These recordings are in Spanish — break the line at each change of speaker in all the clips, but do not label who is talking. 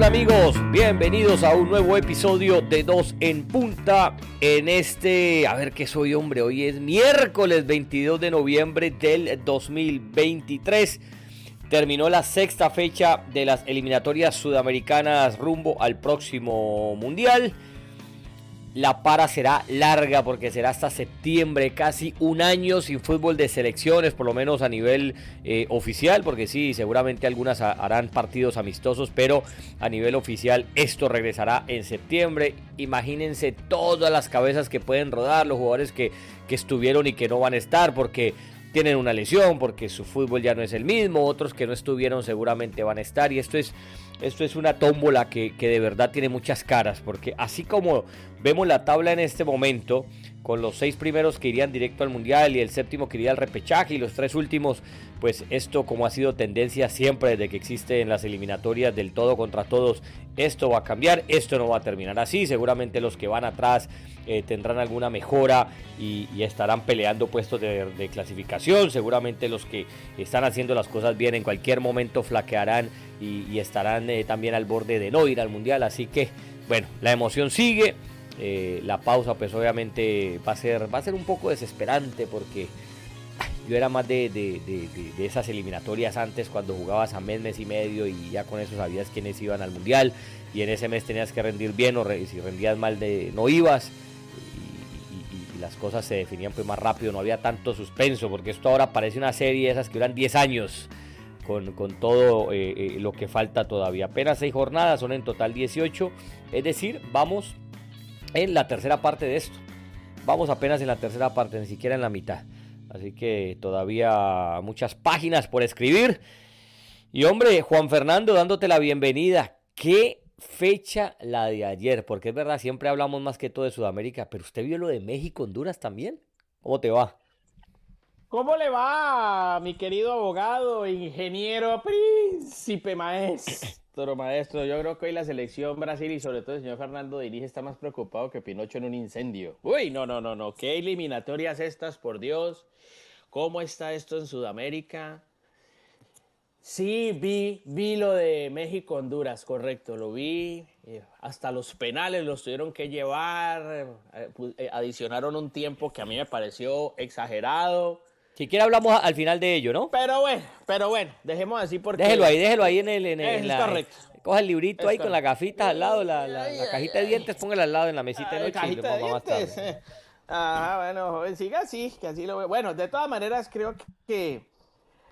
Hola amigos, bienvenidos a un nuevo episodio de Dos en Punta. En este, a ver qué soy hombre, hoy es miércoles 22 de noviembre del 2023. Terminó la sexta fecha de las eliminatorias sudamericanas rumbo al próximo mundial. La para será larga porque será hasta septiembre, casi un año sin fútbol de selecciones, por lo menos a nivel eh, oficial, porque sí, seguramente algunas harán partidos amistosos, pero a nivel oficial esto regresará en septiembre. Imagínense todas las cabezas que pueden rodar, los jugadores que, que estuvieron y que no van a estar, porque tienen una lesión, porque su fútbol ya no es el mismo, otros que no estuvieron seguramente van a estar, y esto es esto es una tómbola que, de verdad tiene muchas caras, porque así como vemos la tabla en este momento, con los seis primeros que irían directo al Mundial y el séptimo que iría al repechaje y los tres últimos, pues esto como ha sido tendencia siempre desde que existe en las eliminatorias del todo contra todos, esto va a cambiar, esto no va a terminar así, seguramente los que van atrás eh, tendrán alguna mejora y, estarán peleando puestos de, clasificación, seguramente los que están haciendo las cosas bien en cualquier momento flaquearán y, estarán eh, también al borde de no ir al Mundial, así que bueno, la emoción sigue. Eh, la pausa pues obviamente va a ser, va a ser un poco desesperante porque yo era más de, esas eliminatorias antes cuando jugabas a mes, mes y medio y ya con eso sabías quiénes iban al mundial y en ese mes tenías que rendir bien o si rendías mal de, no ibas y, las cosas se definían pues más rápido, no había tanto suspenso porque esto ahora parece una serie esas que duran 10 años con, todo eh, eh, lo que falta todavía. Apenas 6 jornadas, son en total 18, es decir, vamos en la tercera parte de esto. Vamos apenas en la tercera parte, ni siquiera en la mitad. Así que todavía muchas páginas por escribir. Y hombre, Juan Fernando, dándote la bienvenida. ¿Qué fecha la de ayer? Porque es verdad, siempre hablamos más que todo de Sudamérica, pero usted vio lo de México, Honduras también. ¿Cómo te va?
¿Cómo le va, mi querido abogado, ingeniero, príncipe, maestro? Toro maestro, yo creo que hoy la selección Brasil y sobre todo el señor Fernando dirige está más preocupado que Pinocho en un incendio. Uy, no, no, no, no, qué eliminatorias estas, por Dios. ¿Cómo está esto en Sudamérica? Sí, vi, vi lo de México-Honduras, correcto, lo vi. Eh, hasta los penales los tuvieron que llevar, eh, eh, adicionaron un tiempo que a mí me pareció exagerado.
Si quiere hablamos al final de ello, ¿no?
Pero bueno, pero bueno, dejemos así porque...
Déjelo ahí, déjelo ahí en el... En el es correcto. Coge el librito ahí con la gafita al lado, la, la, cajita de dientes, póngala al lado en la mesita de noche y lo
vamos más tarde. Ajá, bueno, joven, siga así, que así lo veo. Bueno, de todas maneras creo que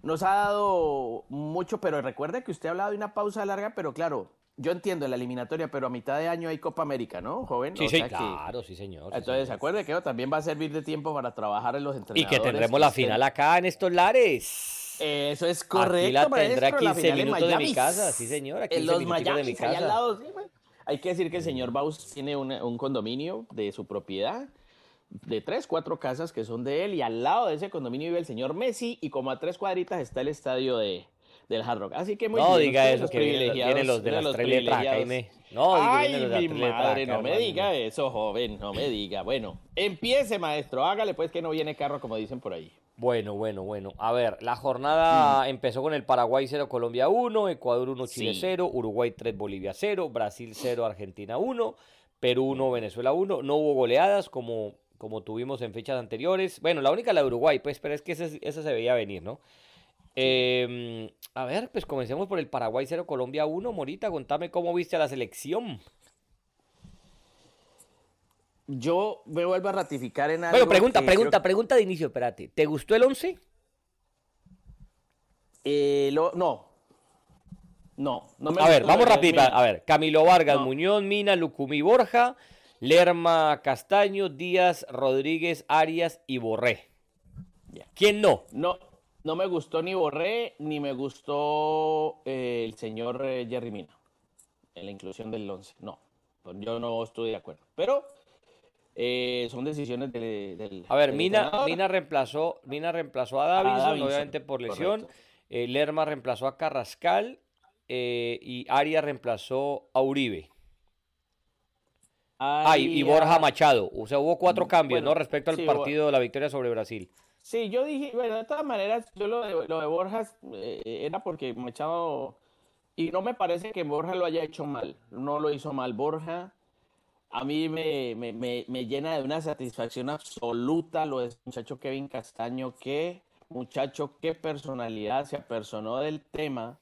nos ha dado mucho, pero recuerde que usted ha hablado de una pausa larga, pero claro, yo entiendo la eliminatoria, pero a mitad de año hay Copa América, ¿no, joven?
Sí, sí, claro, sí, señor.
entonces, acuerde que también va a servir de tiempo para trabajar en los entrenadores.
Y que tendremos la final acá en estos lares.
Eso es correcto. Aquí
la tendrá 15 minutos de mi casa, sí, señor. Aquí
en los minutos de mi casa. Al lado, Hay que decir que el señor Baus tiene un condominio de su propiedad de tres, cuatro casas que son de él y al lado de ese condominio vive el señor Messi y como a tres cuadritas está el estadio de, del Hard Rock. Así que muy
No diga eso, que vienen los de las tres letras
No, Ay, mi madre, no me diga eso, joven, no me diga. Bueno, empiece, maestro, hágale pues que no viene carro, como dicen por ahí.
Bueno, bueno, bueno. A ver, la jornada mm. empezó con el Paraguay 0, Colombia 1, Ecuador 1, Chile 0, Uruguay 3, Bolivia 0, Brasil 0, Argentina 1, Perú 1, Venezuela 1. No hubo goleadas como, como tuvimos en fechas anteriores. Bueno, la única la de Uruguay, pues, pero es que esa se veía venir, ¿no? Em, a ver, pues comencemos por el Paraguay 0, Colombia 1. Morita, contame cómo viste a la selección.
Yo me vuelvo a ratificar en algo.
Bueno, pregunta, pregunta, pregunta de inicio, espérate. ¿Te gustó el 11?
Eh, no. No, no
me A ver, vamos rápido. A ver, Camilo Vargas, Muñoz, Mina, Lucumí, Borja, Lerma, Castaño, Díaz, Rodríguez, Arias y Borré. ¿Quién no?
No, no me gustó ni Borré, ni me gustó eh, el señor eh, Jerry Mina. En la inclusión del 11. No, yo no estoy de acuerdo. Pero eh, son decisiones del...
A ver, Mina, Mina, reemplazó, Mina reemplazó a Davidson, obviamente por lesión. Lerma reemplazó a Carrascal y Arias reemplazó a Uribe. Ah, y, Borja Machado. O sea, hubo cuatro cambios, ¿no? Respecto al partido de la victoria sobre Brasil.
Sí, yo dije, bueno, de todas maneras, yo lo de, lo de Borjas eh, era porque Machado Y no me parece que Borja lo haya hecho mal. No lo hizo mal Borja. A mí me, me, me, llena de una satisfacción absoluta lo de muchacho Kevin Castaño. Qué muchacho, qué personalidad se apersonó del tema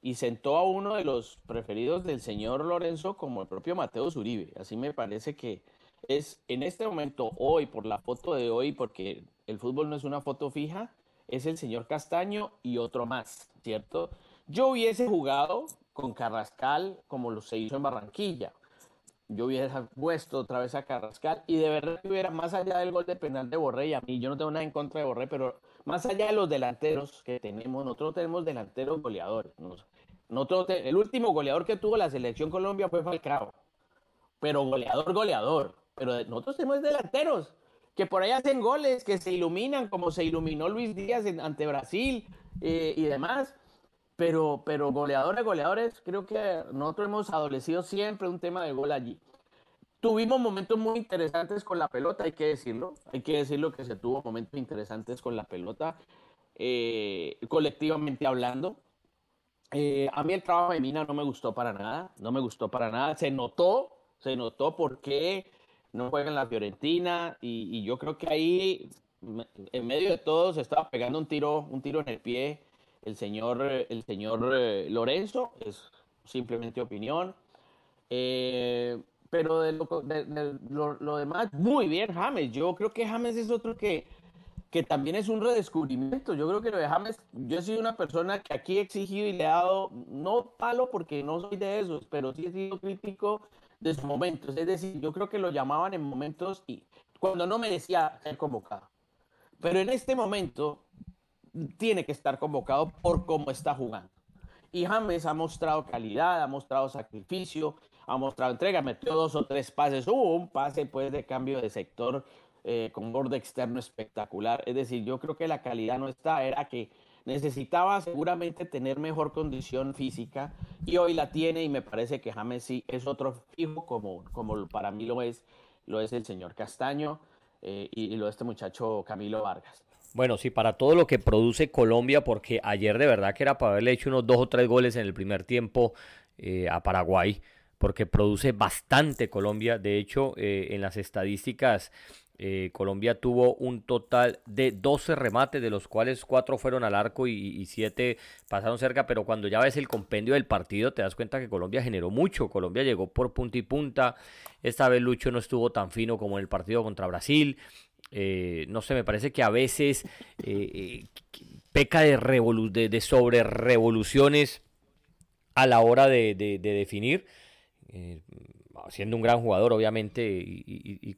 y sentó a uno de los preferidos del señor Lorenzo como el propio Mateo Zuribe. Así me parece que es en este momento, hoy, por la foto de hoy, porque el fútbol no es una foto fija, es el señor Castaño y otro más, ¿cierto? Yo hubiese jugado con Carrascal como lo se hizo en Barranquilla. Yo hubiese puesto otra vez a Carrascal y de verdad hubiera, más allá del gol de penal de Borré, y a mí yo no tengo nada en contra de Borré, pero más allá de los delanteros que tenemos, nosotros tenemos delanteros goleadores. Nosotros, el último goleador que tuvo la selección Colombia fue Falcao, pero goleador, goleador. Pero nosotros tenemos delanteros que por ahí hacen goles, que se iluminan, como se iluminó Luis Díaz ante Brasil eh, y demás. Pero, pero goleadores, goleadores, creo que nosotros hemos adolecido siempre un tema de gol allí. Tuvimos momentos muy interesantes con la pelota, hay que decirlo. Hay que decirlo que se tuvo momentos interesantes con la pelota, eh, colectivamente hablando. Eh, a mí el trabajo de Mina no me gustó para nada, no me gustó para nada. Se notó, se notó porque no juega en la Fiorentina y, yo creo que ahí, en medio de todo, se estaba pegando un tiro, un tiro en el pie el señor, el señor eh, Lorenzo, es simplemente opinión. Eh, pero de, lo, demás, muy bien James. Yo creo que James es otro que, que también es un redescubrimiento. Yo creo que lo de James, yo he sido una persona que aquí he exigido y le he dado, no palo porque no soy de esos, pero sí he sido crítico de sus momentos. Es decir, yo creo que lo llamaban en momentos y cuando no merecía ser convocado. Pero en este momento tiene que estar convocado por cómo está jugando. Y James ha mostrado calidad, ha mostrado sacrificio, ha mostrado entrega, metió dos o tres pases, hubo un pase pues de cambio de sector eh, con borde externo espectacular. Es decir, yo creo que la calidad no está, era que necesitaba seguramente tener mejor condición física y hoy la tiene y me parece que James sí es otro fijo como, como para mí lo es, lo es el señor Castaño eh, y, y lo este muchacho Camilo Vargas.
Bueno, sí, para todo lo que produce Colombia, porque ayer de verdad que era para haberle hecho unos dos o tres goles en el primer tiempo eh, a Paraguay, porque produce bastante Colombia. De hecho, eh, en las estadísticas, eh, Colombia tuvo un total de 12 remates, de los cuales 4 fueron al arco y, 7 pasaron cerca, pero cuando ya ves el compendio del partido te das cuenta que Colombia generó mucho, Colombia llegó por punta y punta, esta vez Lucho no estuvo tan fino como en el partido contra Brasil, eh, no sé, me parece que a veces eh, eh, peca de, de, sobre revoluciones a la hora de, definir, siendo un gran jugador obviamente y,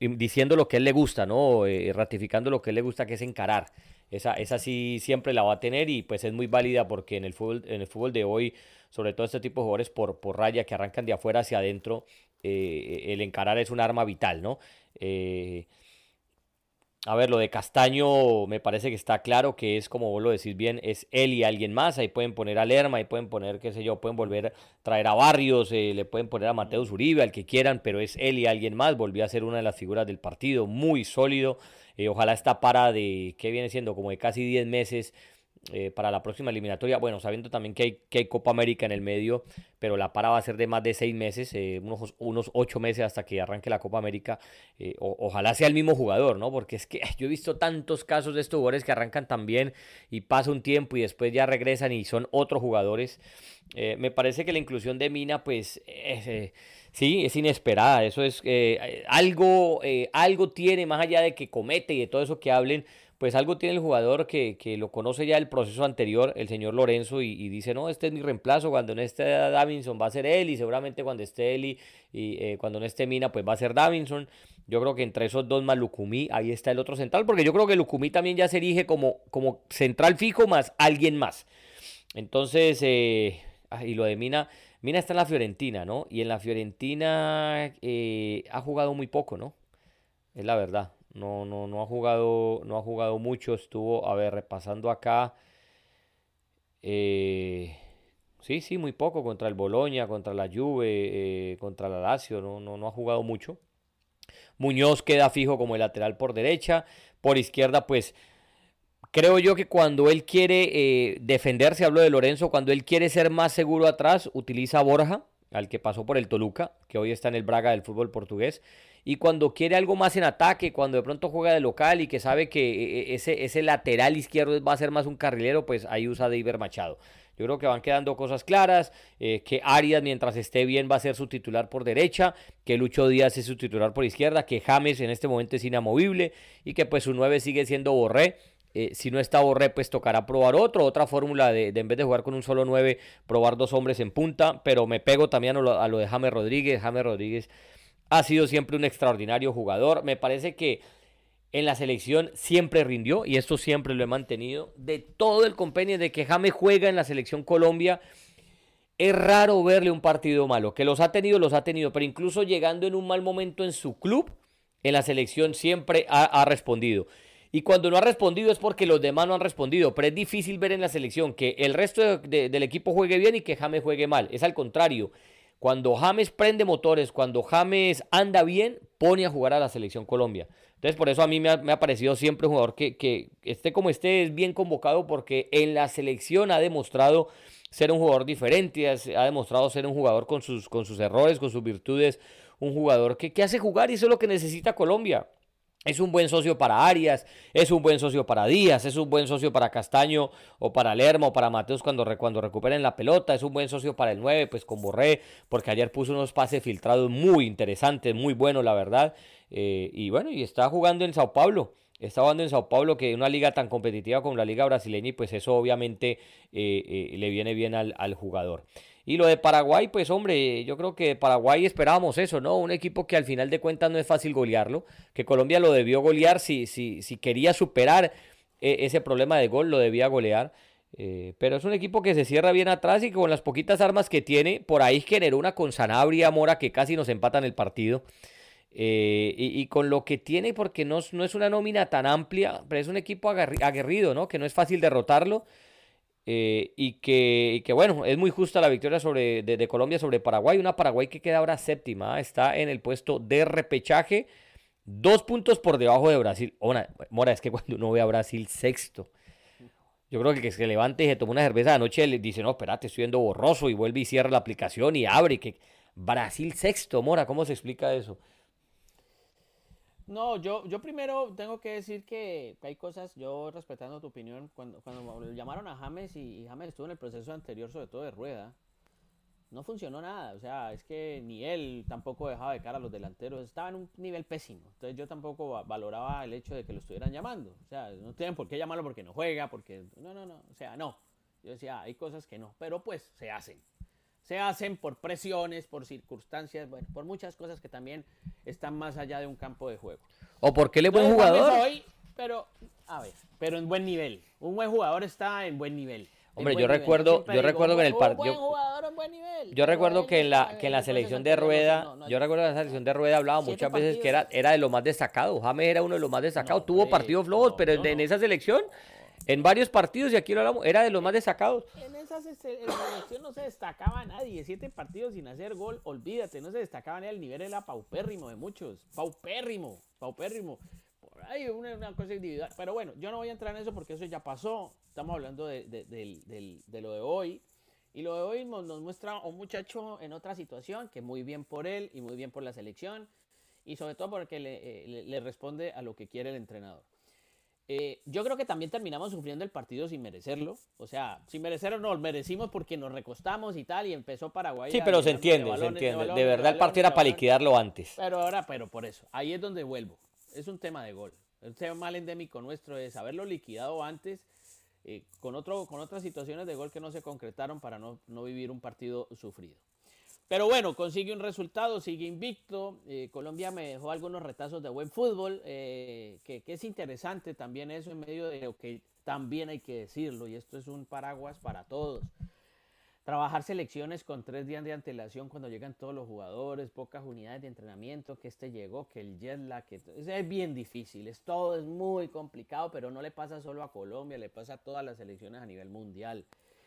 diciendo lo que él le gusta, ¿no? ratificando lo que él le gusta, que es encarar. Esa, esa sí siempre la va a tener y pues es muy válida porque en el fútbol, en el fútbol de hoy, sobre todo este tipo de jugadores por, por raya que arrancan de afuera hacia adentro, el encarar es un arma vital, ¿no? Eh, a ver, lo de Castaño me parece que está claro que es, como vos lo decís bien, es él y alguien más. Ahí pueden poner a Lerma, ahí pueden poner, qué sé yo, pueden volver a traer a Barrios, eh, le pueden poner a Mateus Uribe, al que quieran, pero es él y alguien más. Volvió a ser una de las figuras del partido, muy sólido. Eh, ojalá esta para de, ¿qué viene siendo? Como de casi 10 meses eh, para la próxima eliminatoria. Bueno, sabiendo también que hay, que hay Copa América en el medio, pero la para va a ser de más de seis meses, eh, unos, unos ocho meses hasta que arranque la Copa América. Eh, ojalá sea el mismo jugador, ¿no? Porque es que yo he visto tantos casos de estos jugadores que arrancan también y pasa un tiempo y después ya regresan y son otros jugadores. me parece que la inclusión de Mina, pues, sí, es inesperada. Eso es algo, algo tiene más allá de que comete y de todo eso que hablen pues algo tiene el jugador que, lo conoce ya el proceso anterior, el señor Lorenzo, y, dice, no, este es mi reemplazo, cuando no esté Davinson va a ser él, y seguramente cuando esté él y, eh, cuando no esté Mina, pues va a ser Davinson. Yo creo que entre esos dos más Lucumí, ahí está el otro central, porque yo creo que Lucumí también ya se erige como, como central fijo más alguien más. Entonces, eh, ah, y lo de Mina, Mina está en la Fiorentina, ¿no? Y en la Fiorentina eh, ha jugado muy poco, ¿no? Es la verdad. No, no, no ha jugado, no ha jugado mucho. Estuvo, a ver, repasando acá. Eh, sí, sí, muy poco contra el Boloña, contra la Juve, eh, contra la Lazio. No, no, no ha jugado mucho. Muñoz queda fijo como el lateral por derecha. Por izquierda, pues Creo yo que cuando él quiere eh, defenderse, hablo de Lorenzo, cuando él quiere ser más seguro atrás, utiliza a Borja, al que pasó por el Toluca, que hoy está en el Braga del fútbol portugués. Y cuando quiere algo más en ataque, cuando de pronto juega de local y que sabe que eh, eh, ese, ese lateral izquierdo va a ser más un carrilero, pues ahí usa de Iber Machado. Yo creo que van quedando cosas claras, que Arias mientras esté bien va a ser su titular por derecha, que Lucho Díaz es su titular por izquierda, que James en este momento es inamovible y que pues su 9 sigue siendo Borré eh, si no está Borré, pues tocará probar otro, otra fórmula de, en vez de jugar con un solo 9, probar dos hombres en punta. Pero me pego también a lo, de James Rodríguez. James Rodríguez ha sido siempre un extraordinario jugador. Me parece que en la selección siempre rindió y esto siempre lo he mantenido. De todo el compendio de que James juega en la selección Colombia, es raro verle un partido malo. Que los ha tenido, los ha tenido, pero incluso llegando en un mal momento en su club, en la selección siempre ha respondido. Y cuando no ha respondido es porque los demás no han respondido. Pero es difícil ver en la selección que el resto del equipo juegue bien y que James juegue mal. Es al contrario. Cuando James prende motores, cuando James anda bien, pone a jugar a la selección Colombia. Entonces, por eso a mí me ha, parecido siempre un jugador que, esté como esté, es bien convocado porque en la selección ha demostrado ser un jugador diferente, ha demostrado ser un jugador con sus, con sus errores, con sus virtudes, un jugador que, que hace jugar y eso es lo que necesita Colombia. Es un buen socio para Arias, es un buen socio para Díaz, es un buen socio para Castaño o para Lerma o para Mateos cuando, cuando recuperen la pelota, es un buen socio para el 9, pues con Borré, porque ayer puso unos pases filtrados muy interesantes, muy buenos la verdad. Eh, y bueno, y está jugando en Sao Paulo, está jugando en Sao Paulo, que una liga tan competitiva como la liga brasileña, y pues eso obviamente eh, eh, le viene bien al, al jugador. Y lo de Paraguay, pues hombre, yo creo que Paraguay esperábamos eso, ¿no? Un equipo que al final de cuentas no es fácil golearlo, que Colombia lo debió golear si, si, si quería superar eh, ese problema de gol, lo debía golear. Eh, pero es un equipo que se cierra bien atrás y con las poquitas armas que tiene, por ahí generó una con Sanabria, Mora, que casi nos empatan el partido. Eh, y, con lo que tiene, porque no, no, es una nómina tan amplia, pero es un equipo aguerrido, ¿no? Que no es fácil derrotarlo. Eh, y, que, que, bueno, es muy justa la victoria sobre, de, Colombia sobre Paraguay. Una Paraguay que queda ahora séptima, está en el puesto de repechaje, dos puntos por debajo de Brasil. Mora, es que cuando uno ve a Brasil sexto, yo creo que que se levante y se toma una cerveza anoche le dice, no, espérate, estoy viendo borroso y vuelve y cierra la aplicación y abre. que Brasil sexto, Mora, ¿cómo se explica eso?
No, yo, yo primero tengo que decir que, hay cosas, yo respetando tu opinión, cuando, cuando llamaron a James y, James estuvo en el proceso anterior, sobre todo de rueda, no funcionó nada. O sea, es que ni él tampoco dejaba de cara a los delanteros, estaba en un nivel pésimo. Entonces yo tampoco valoraba el hecho de que lo estuvieran llamando. O sea, no tienen por qué llamarlo porque no juega, porque... No, no, no. O sea, no. Yo decía, hay cosas que no, pero pues se hacen se hacen por presiones, por circunstancias, bueno, por muchas cosas que también están más allá de un campo de juego.
¿O porque él es buen jugador?
Hoy, pero, a ver, pero en buen nivel. Un buen jugador está en buen nivel.
Hombre, yo recuerdo, yo recuerdo que en el partido. Yo recuerdo que en la que en la selección de rueda, yo recuerdo que en la selección de rueda hablaba muchas veces que era, era de lo más destacado. James era uno de los más destacados. Tuvo partidos flojos, pero en esa selección en varios partidos, y aquí lo hablamos, era de los más destacados.
En esa selección no se destacaba nadie. Siete partidos sin hacer gol, olvídate, no se destacaba ni el nivel era paupérrimo de muchos. Paupérrimo, paupérrimo. Por ahí una, cosa individual. Pero bueno, yo no voy a entrar en eso porque eso ya pasó. Estamos hablando de, lo de hoy. Y lo de hoy nos, muestra un muchacho en otra situación, que muy bien por él y muy bien por la selección. Y sobre todo porque le, eh, le responde a lo que quiere el entrenador. Eh, yo creo que también terminamos sufriendo el partido sin merecerlo. O sea, sin merecerlo no, lo merecimos porque nos recostamos y tal, y empezó Paraguay.
Sí, pero se entiende, se entiende. De, verdad el partido era para liquidarlo antes.
Pero ahora, pero por eso, ahí es donde vuelvo. Es un tema de gol. El tema mal endémico nuestro es haberlo liquidado antes eh, con, otro, con otras situaciones de gol que no se concretaron para no, no vivir un partido sufrido. Pero bueno, consigue un resultado, sigue invicto. Eh, Colombia me dejó algunos retazos de buen fútbol, eh, que, es interesante también eso en medio de lo que también hay que decirlo, y esto es un paraguas para todos. Trabajar selecciones con tres días de antelación cuando llegan todos los jugadores, pocas unidades de entrenamiento, que este llegó, que el jet lag, que es bien difícil, es todo es muy complicado, pero no le pasa solo a Colombia, le pasa a todas las selecciones a nivel mundial.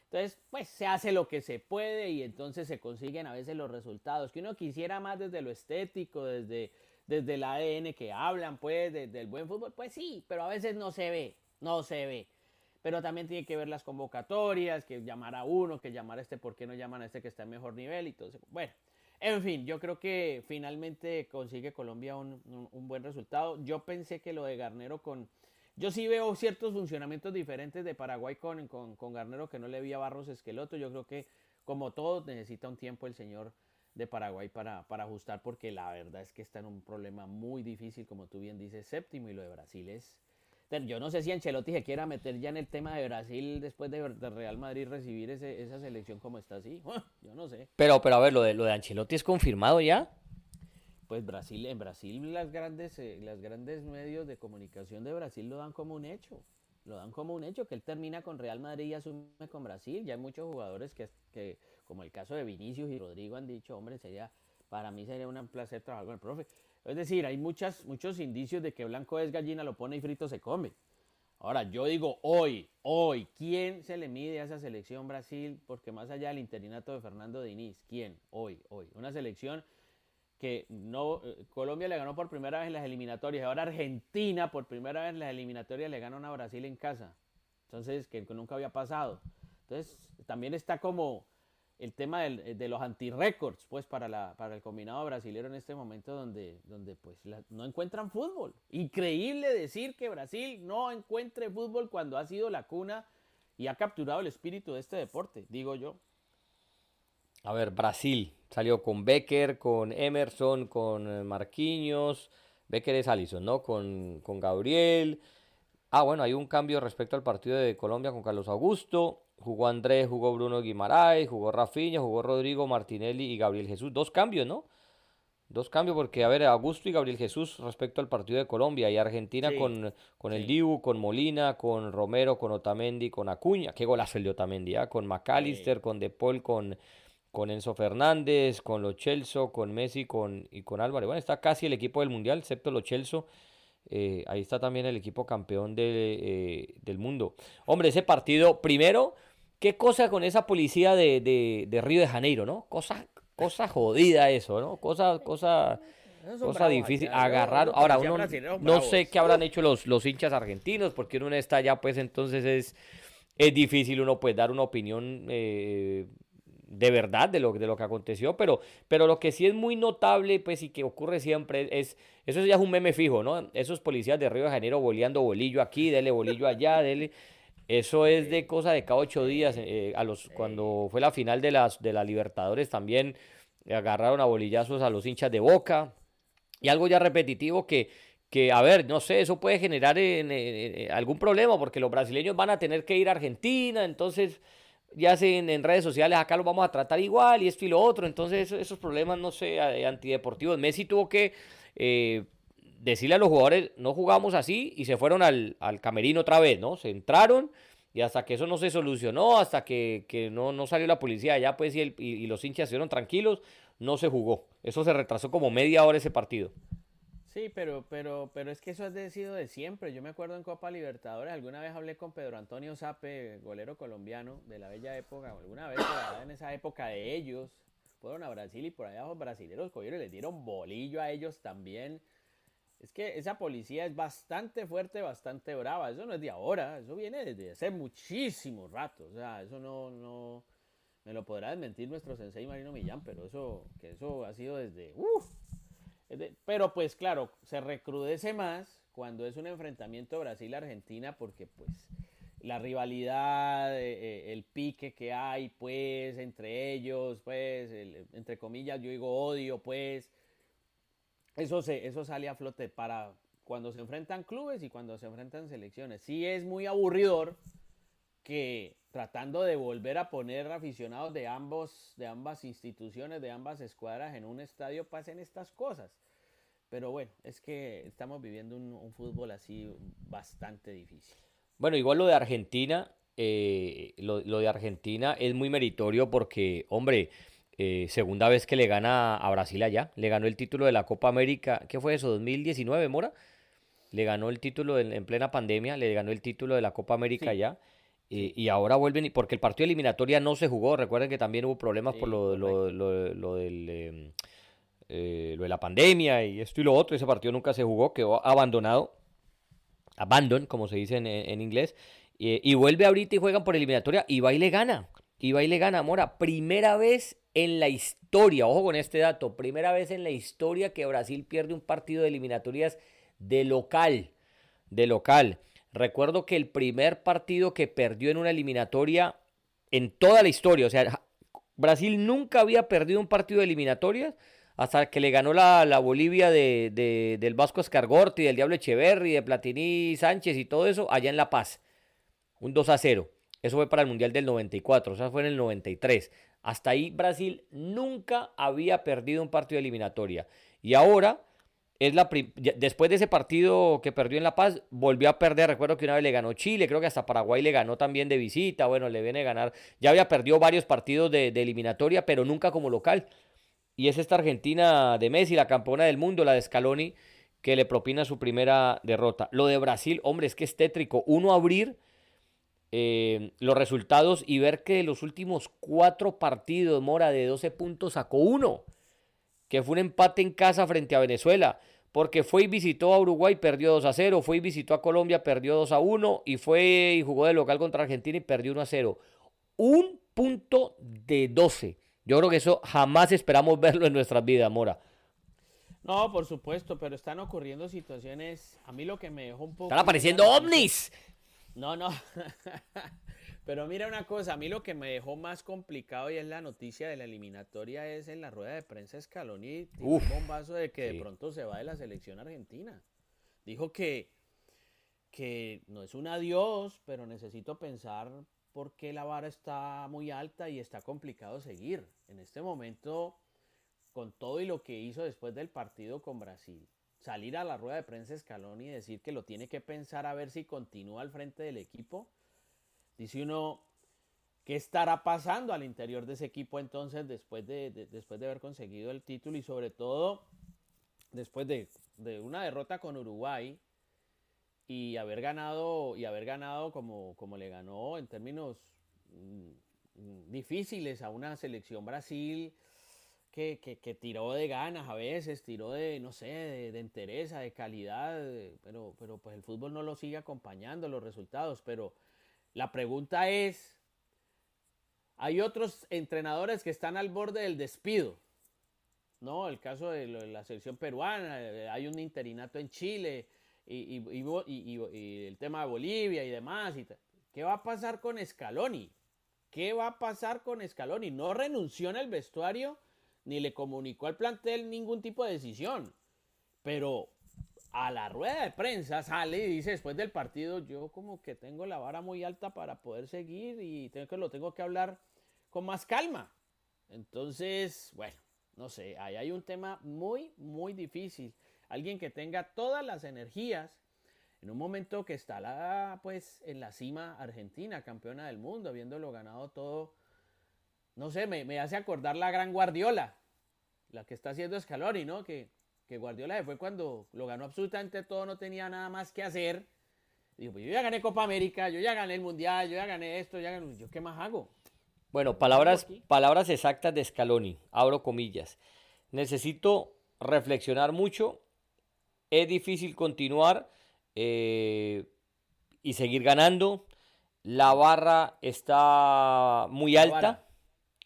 Entonces, pues se hace lo que se puede y entonces se consiguen a veces los resultados que uno quisiera más desde lo estético, desde, desde el ADN que hablan, pues, desde el buen fútbol, pues sí, pero a veces no se ve, no se ve. pero también tiene que ver las convocatorias, que llamar a uno, que llamar a este, ¿por qué no llaman a este que está en mejor nivel? Y todo eso. Bueno, en fin, yo creo que finalmente consigue Colombia un, buen resultado. Yo pensé que lo de Garnero con... Yo sí veo ciertos funcionamientos diferentes de Paraguay con, con, con Garnero que no le vi Barros Esqueloto. Yo creo que como todo necesita un tiempo el señor de Paraguay para, para ajustar porque la verdad es que está en un problema muy difícil, como tú bien dices, séptimo y lo de Brasil es yo no sé si Ancelotti se quiera meter ya en el tema de Brasil después de, Real Madrid recibir esa selección como está así. Yo no sé.
Pero, pero a ver, lo de, lo de Ancelotti es confirmado ya.
Pues Brasil, en Brasil las grandes, eh, las grandes medios de comunicación de Brasil lo dan como un hecho. Lo dan como un hecho que él termina con Real Madrid y asume con Brasil. Ya hay muchos jugadores que, que como el caso de Vinicius y Rodrigo, han dicho, hombre, sería, para mí sería un placer trabajar con el profe. Es decir, hay muchas, muchos indicios de que blanco es gallina, lo pone y frito se come. Ahora, yo digo hoy, hoy, ¿quién se le mide a esa selección Brasil? Porque más allá del interinato de Fernando Diniz, ¿quién? Hoy, hoy. Una selección que no eh, Colombia le ganó por primera vez en las eliminatorias, ahora Argentina por primera vez en las eliminatorias le ganó a Brasil en casa. Entonces, que nunca había pasado. Entonces, también está como el tema de los anti-records, pues para, la, para el combinado brasileño en este momento donde, donde pues no encuentran fútbol. Increíble decir que Brasil no encuentre fútbol cuando ha sido la cuna y ha capturado el espíritu de este deporte, digo yo.
A ver, Brasil salió con Becker, con Emerson, con eh, Marquinhos, Becker es Allison, ¿no? Con, con Gabriel. Ah, bueno, hay un cambio respecto al partido de Colombia con Carlos Augusto. Jugó Andrés, jugó Bruno Guimaraes, jugó Rafinha, jugó Rodrigo Martinelli y Gabriel Jesús. Dos cambios, ¿no? Dos cambios porque, a ver, Augusto y Gabriel Jesús respecto al partido de Colombia y Argentina con, con el Dibu, con Molina, con Romero, con Otamendi, con Acuña. Qué golazo el de Otamendi, ¿ah? Con McAllister, con De Paul, con, con Enzo Fernández, con Lo Celso, con Messi con, y con Álvarez. Bueno, está casi el equipo del Mundial, excepto Lo Celso. Eh, ahí está también el equipo campeón de, eh, del mundo. Hombre, ese partido, primero, qué cosa con esa policía de, de, Río de Janeiro, ¿no? Cosa, cosa jodida eso, ¿no? Cosa, cosa, cosa difícil. Agarrar. Ahora, uno, no sé qué habrán hecho los, los hinchas argentinos, porque uno está allá, pues entonces es, es difícil uno pues dar una opinión eh, de verdad de lo, de lo que aconteció, pero, pero lo que sí es muy notable, pues, y que ocurre siempre, es, eso ya es un meme fijo, ¿no? Esos policías de Río de Janeiro boleando bolillo aquí, dele bolillo allá, dele... Eso es de cosa de cada ocho días, eh, a los, cuando fue la final de las de la Libertadores también agarraron a bolillazos a los hinchas de Boca, y algo ya repetitivo que, que, a ver, no sé, eso puede generar algún problema porque los brasileños van a tener que ir a Argentina, entonces ya sea en, redes sociales, acá lo vamos a tratar igual y esto y lo otro. Entonces, esos, problemas, no sé, antideportivos. Messi tuvo que eh, decirle a los jugadores, no jugamos así, y se fueron al, camerino otra vez, ¿no? Se entraron y hasta que eso no se solucionó, hasta que, no, no, salió la policía allá, pues, y, y, los hinchas estuvieron tranquilos, no se jugó. Eso se retrasó como media hora ese partido.
Sí, pero, pero, pero es que eso ha sido de siempre. Yo me acuerdo en Copa Libertadores, alguna vez hablé con Pedro Antonio Sape, golero colombiano de la bella época, alguna vez en esa época de ellos, fueron a Brasil y por allá los brasileños cogieron y les dieron bolillo a ellos también. Es que esa policía es bastante fuerte, bastante brava. Eso no es de ahora, eso viene desde hace muchísimo rato. O sea, eso no, no, me lo podrá desmentir nuestro sensei Marino Millán, pero eso, que eso ha sido desde, uff, pero pues claro, se recrudece más cuando es un enfrentamiento Brasil-Argentina porque pues la rivalidad, eh, eh, el pique que hay pues entre ellos, pues entre comillas yo digo odio pues, eso, se, eso sale a flote para cuando se enfrentan clubes y cuando se enfrentan selecciones. Sí es muy aburridor que tratando de volver a poner aficionados de, ambos, de ambas instituciones, de ambas escuadras en un estadio, pasen estas cosas. Pero bueno, es que estamos viviendo un, fútbol así bastante difícil.
Bueno, igual lo de Argentina, eh, lo, de Argentina es muy meritorio porque, hombre, eh, segunda vez que le gana a Brasil allá, le ganó el título de la Copa América, ¿qué fue eso? ¿2019, Mora? Le ganó el título en, plena pandemia, le ganó el título de la Copa América allá. Y, ahora vuelven, porque el partido eliminatoria no se jugó. Recuerden que también hubo problemas por lo, lo, lo, del, em, eh, lo de la pandemia y esto y lo otro. Ese partido nunca se jugó, quedó abandonado. Abandon, como se dice en, inglés. y vuelve ahorita y juegan por eliminatoria y va y le gana. Y va y le gana, Mora. Primera vez en la historia, ojo con este dato, primera vez en la historia que Brasil pierde un partido de eliminatorias de local. De local. Recuerdo que el primer partido que perdió en una eliminatoria en toda la historia, o sea, Brasil nunca había perdido un partido de eliminatorias hasta que le ganó la, Bolivia de, del Vasco Escargorti, del Diablo Echeverri, de Platini Sánchez y todo eso allá en La Paz. Un 2 a 0. Eso fue para el Mundial del 94, o sea, fue en el 93. Hasta ahí Brasil nunca había perdido un partido de eliminatoria. Y ahora es la después de ese partido que perdió en La Paz, volvió a perder. Recuerdo que una vez le ganó Chile, creo que hasta Paraguay le ganó también de visita. Bueno, le viene a ganar. Ya había perdido varios partidos de, eliminatoria, pero nunca como local. Y es esta Argentina de Messi, la campeona del mundo, la de Scaloni, que le propina su primera derrota. Lo de Brasil, hombre, es que es tétrico. Uno abrir eh, los resultados y ver que los últimos cuatro partidos, Mora, de 12 puntos sacó uno que fue un empate en casa frente a Venezuela, porque fue y visitó a Uruguay, perdió 2 a 0, fue y visitó a Colombia, perdió 2 a 1, y fue y jugó de local contra Argentina y perdió 1 a 0. Un punto de 12. Yo creo que eso jamás esperamos verlo en nuestras vidas, Mora.
No, por supuesto, pero están ocurriendo situaciones. A mí lo que me dejó un poco.
Están apareciendo ovnis.
No, no. Pero mira una cosa, a mí lo que me dejó más complicado y es la noticia de la eliminatoria es en la rueda de prensa Scaloni un bombazo de que de pronto se va de la selección argentina. Dijo que, que no es un adiós, pero necesito pensar por qué la vara está muy alta y está complicado seguir. En este momento, con todo y lo que hizo después del partido con Brasil, salir a la rueda de prensa Scaloni y decir que lo tiene que pensar a ver si continúa al frente del equipo Dice uno, ¿qué estará pasando al interior de ese equipo entonces después de, después de haber conseguido el título y sobre todo después de, una derrota con Uruguay y haber ganado y haber ganado como, como le ganó en términos mm, difíciles a una selección Brasil que, que, tiró de ganas a veces, tiró de, no sé, de, de entereza, de calidad, pero, pero pues el fútbol no lo sigue acompañando los resultados, pero la pregunta es, hay otros entrenadores que están al borde del despido. ¿no? El caso de la selección peruana, eh, hay un interinato en Chile y, el tema de Bolivia y demás. ¿Qué va a pasar con Scaloni? ¿Qué va a pasar con Scaloni? No renunció en el vestuario ni le comunicó al plantel ningún tipo de decisión. Pero a la rueda de prensa sale y dice después del partido, yo como que tengo la vara muy alta para poder seguir y tengo que lo tengo que hablar con más calma. Entonces, bueno, no sé, ahí hay un tema muy, muy difícil. Alguien que tenga todas las energías en un momento que está la, pues en la cima Argentina, campeona del mundo, habiéndolo ganado todo. No sé, me, me hace acordar la gran Guardiola, la que está haciendo Scaloni, ¿no? Que que Guardiola fue cuando lo ganó absolutamente todo, no tenía nada más que hacer. Dijo, pues yo ya gané Copa América, yo ya gané el Mundial, yo ya gané esto, ya gané... ¿Yo qué más hago?
Bueno, palabras, palabras exactas de Scaloni, abro comillas. Necesito reflexionar mucho, es difícil continuar eh, y seguir ganando. La barra está muy alta.